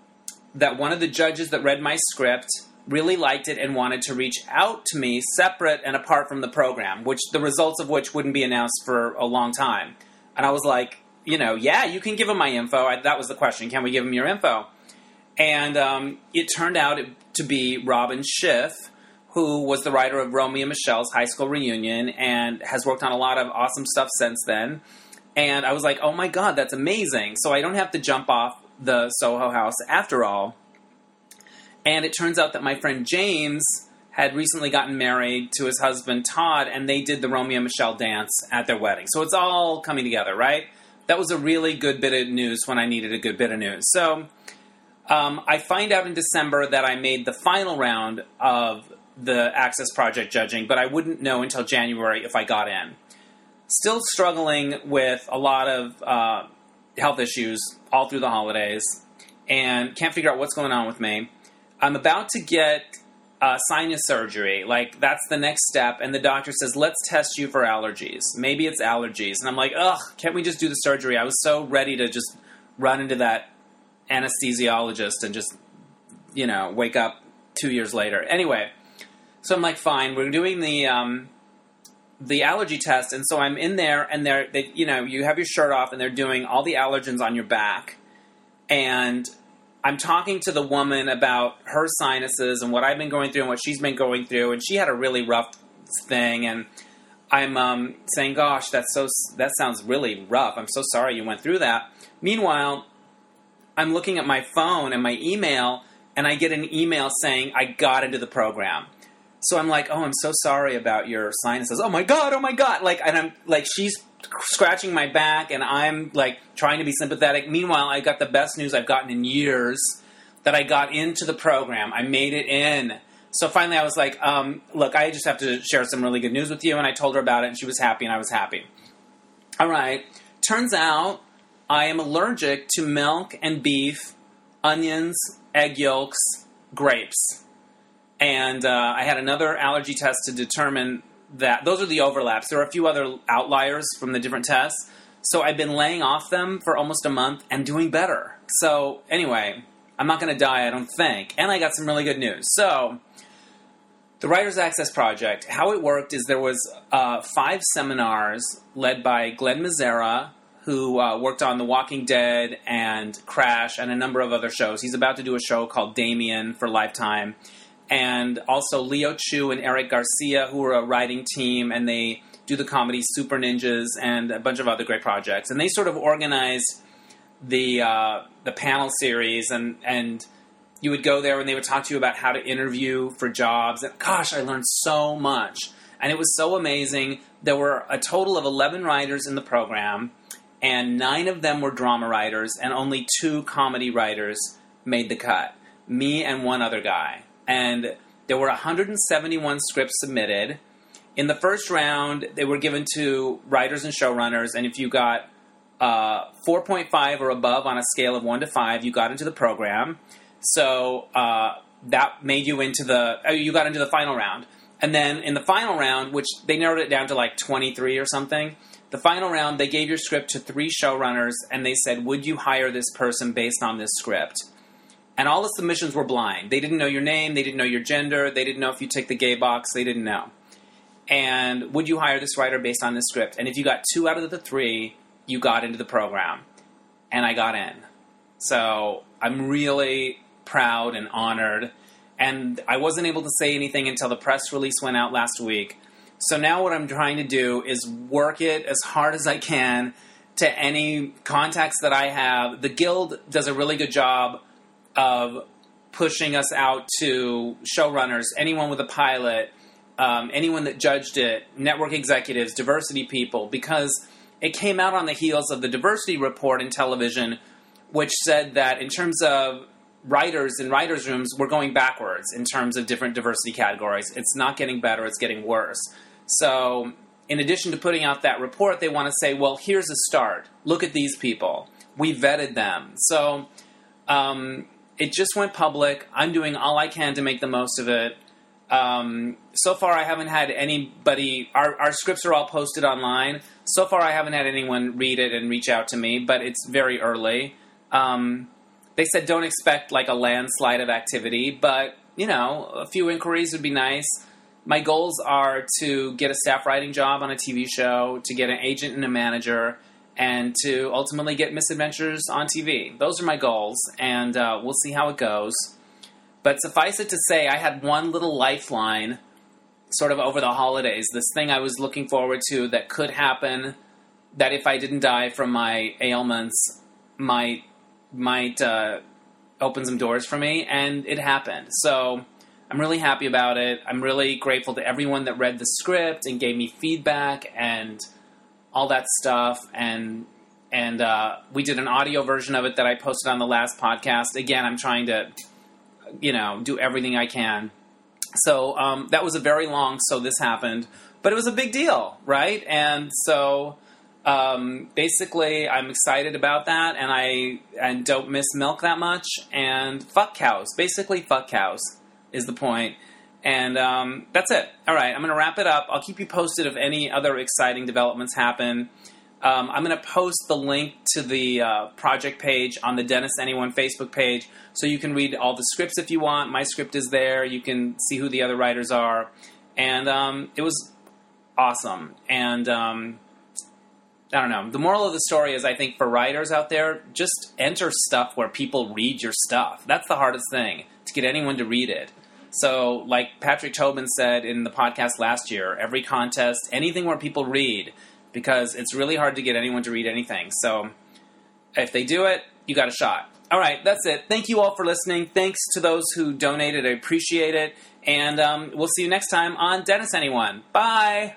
that one of the judges that read my script really liked it and wanted to reach out to me separate and apart from the program, which the results of which wouldn't be announced for a long time. And I was like, you know, yeah, you can give him my info. I, that was the question. Can we give him your info? And um, it turned out to be Robin Schiff, who was the writer of Romy and Michele's High School Reunion and has worked on a lot of awesome stuff since then. And I was like, oh my God, that's amazing. So I don't have to jump off the Soho house after all. And it turns out that my friend James had recently gotten married to his husband Todd, and they did the Romy and Michele dance at their wedding. So it's all coming together, right? That was a really good bit of news when I needed a good bit of news. So um, I find out in December that I made the final round of the Access Project judging, but I wouldn't know until January if I got in. Still struggling with a lot of uh, health issues all through the holidays and can't figure out what's going on with me. I'm about to get uh, sinus surgery. Like, that's the next step. And the doctor says, let's test you for allergies. Maybe it's allergies. And I'm like, ugh, can't we just do the surgery? I was so ready to just run into that anesthesiologist and just, you know, wake up two years later. Anyway, so I'm like, fine, we're doing the. Um, the allergy test, and so I'm in there, and they're, they, you know, you have your shirt off, and they're doing all the allergens on your back, and I'm talking to the woman about her sinuses and what I've been going through and what she's been going through, and she had a really rough thing, and I'm um, saying, "Gosh, that's so that sounds really rough. I'm so sorry you went through that." Meanwhile, I'm looking at my phone and my email, and I get an email saying I got into the program. So I'm like, "Oh, I'm so sorry about your sinuses." Oh my god! Oh my god! Like, and I'm like, she's scratching my back and I'm like trying to be sympathetic. Meanwhile, I got the best news I've gotten in years that I got into the program. I made it in. So finally, I was like, um, look, I just have to share some really good news with you. And I told her about it, and she was happy, and I was happy. All right. Turns out I am allergic to milk and beef, onions, egg yolks, grapes. And uh, I had another allergy test to determine that those are the overlaps. There are a few other outliers from the different tests. So I've been laying off them for almost a month and doing better. So anyway, I'm not going to die, I don't think. And I got some really good news. So the Writers Access Project, how it worked is there was uh, five seminars led by Glenn Mazzara, who uh, worked on The Walking Dead and Crash and a number of other shows. He's about to do a show called Damien for Lifetime and also Leo Chu and Eric Garcia, who are a writing team, and they do the comedy Supah Ninjas and a bunch of other great projects. And they sort of organize the uh, the panel series, and and you would go there and they would talk to you about how to interview for jobs. And gosh, I learned so much, and it was so amazing. There were a total of eleven writers in the program, and nine of them were drama writers, and only two comedy writers made the cut. Me and one other guy and there were 171 scripts submitted. In the first round, they were given to writers and showrunners, and if you got uh, 4.5 or above on a scale of 1 to 5, you got into the program. So uh, that made you into the, uh, you got into the final round. And then in the final round, which they narrowed it down to like 23 or something, the final round, they gave your script to three showrunners and they said, Would you hire this person based on this script? And all the submissions were blind. They didn't know your name, they didn't know your gender, they didn't know if you tick the gay box, they didn't know. And would you hire this writer based on this script? And if you got two out of the three, you got into the program. And I got in. So I'm really proud and honored. And I wasn't able to say anything until the press release went out last week. So now what I'm trying to do is work it as hard as I can to any contacts that I have. The Guild does a really good job of pushing us out to showrunners, anyone with a pilot, um, anyone that judged it, network executives, diversity people, because it came out on the heels of the diversity report in television, which said that in terms of writers in writers' rooms, we're going backwards in terms of different diversity categories. It's not getting better, it's getting worse. So, in addition to putting out that report, they want to say, well, here's a start. Look at these people. We vetted them. So, um, it just went public. I'm doing all I can to make the most of it. Um, so far, I haven't had anybody. Our, our scripts are all posted online. So far, I haven't had anyone read it and reach out to me, but it's very early. Um, they said don't expect like a landslide of activity, but you know, a few inquiries would be nice. My goals are to get a staff writing job on a TV show, to get an agent and a manager, and to ultimately get misadventures on TV. Those are my goals, and uh, we'll see how it goes. But suffice it to say, I had one little lifeline sort of over the holidays, this thing I was looking forward to that could happen that if I didn't die from my ailments, might might uh, open some doors for me, and it happened. So I'm really happy about it. I'm really grateful to everyone that read the script and gave me feedback and all that stuff. And and uh, we did an audio version of it that I posted on the last podcast. Again, I'm trying to, you know, do everything I can. So um, that was a very long. So this happened, but it was a big deal, right? And so um, basically, I'm excited about that, and I and don't miss milk that much. And fuck cows. Basically, fuck cows is the point. And um, that's it. All right, I'm going to wrap it up. I'll keep you posted if any other exciting developments happen. Um, I'm going to post the link to the uh, project page on the Dennis Anyone Facebook page so you can read all the scripts if you want. My script is there. You can see who the other writers are. And um, it was awesome. And um, I don't know. The moral of the story is I think for writers out there, just enter stuff where people read your stuff. That's the hardest thing to get anyone to read it. So, like Patrick Tobin said in the podcast last year, every contest, anything where people read, because it's really hard to get anyone to read anything. So, if they do it, you got a shot. All right, that's it. Thank you all for listening. Thanks to those who donated. I appreciate it. And um, we'll see you next time on Dennis Anyone. Bye.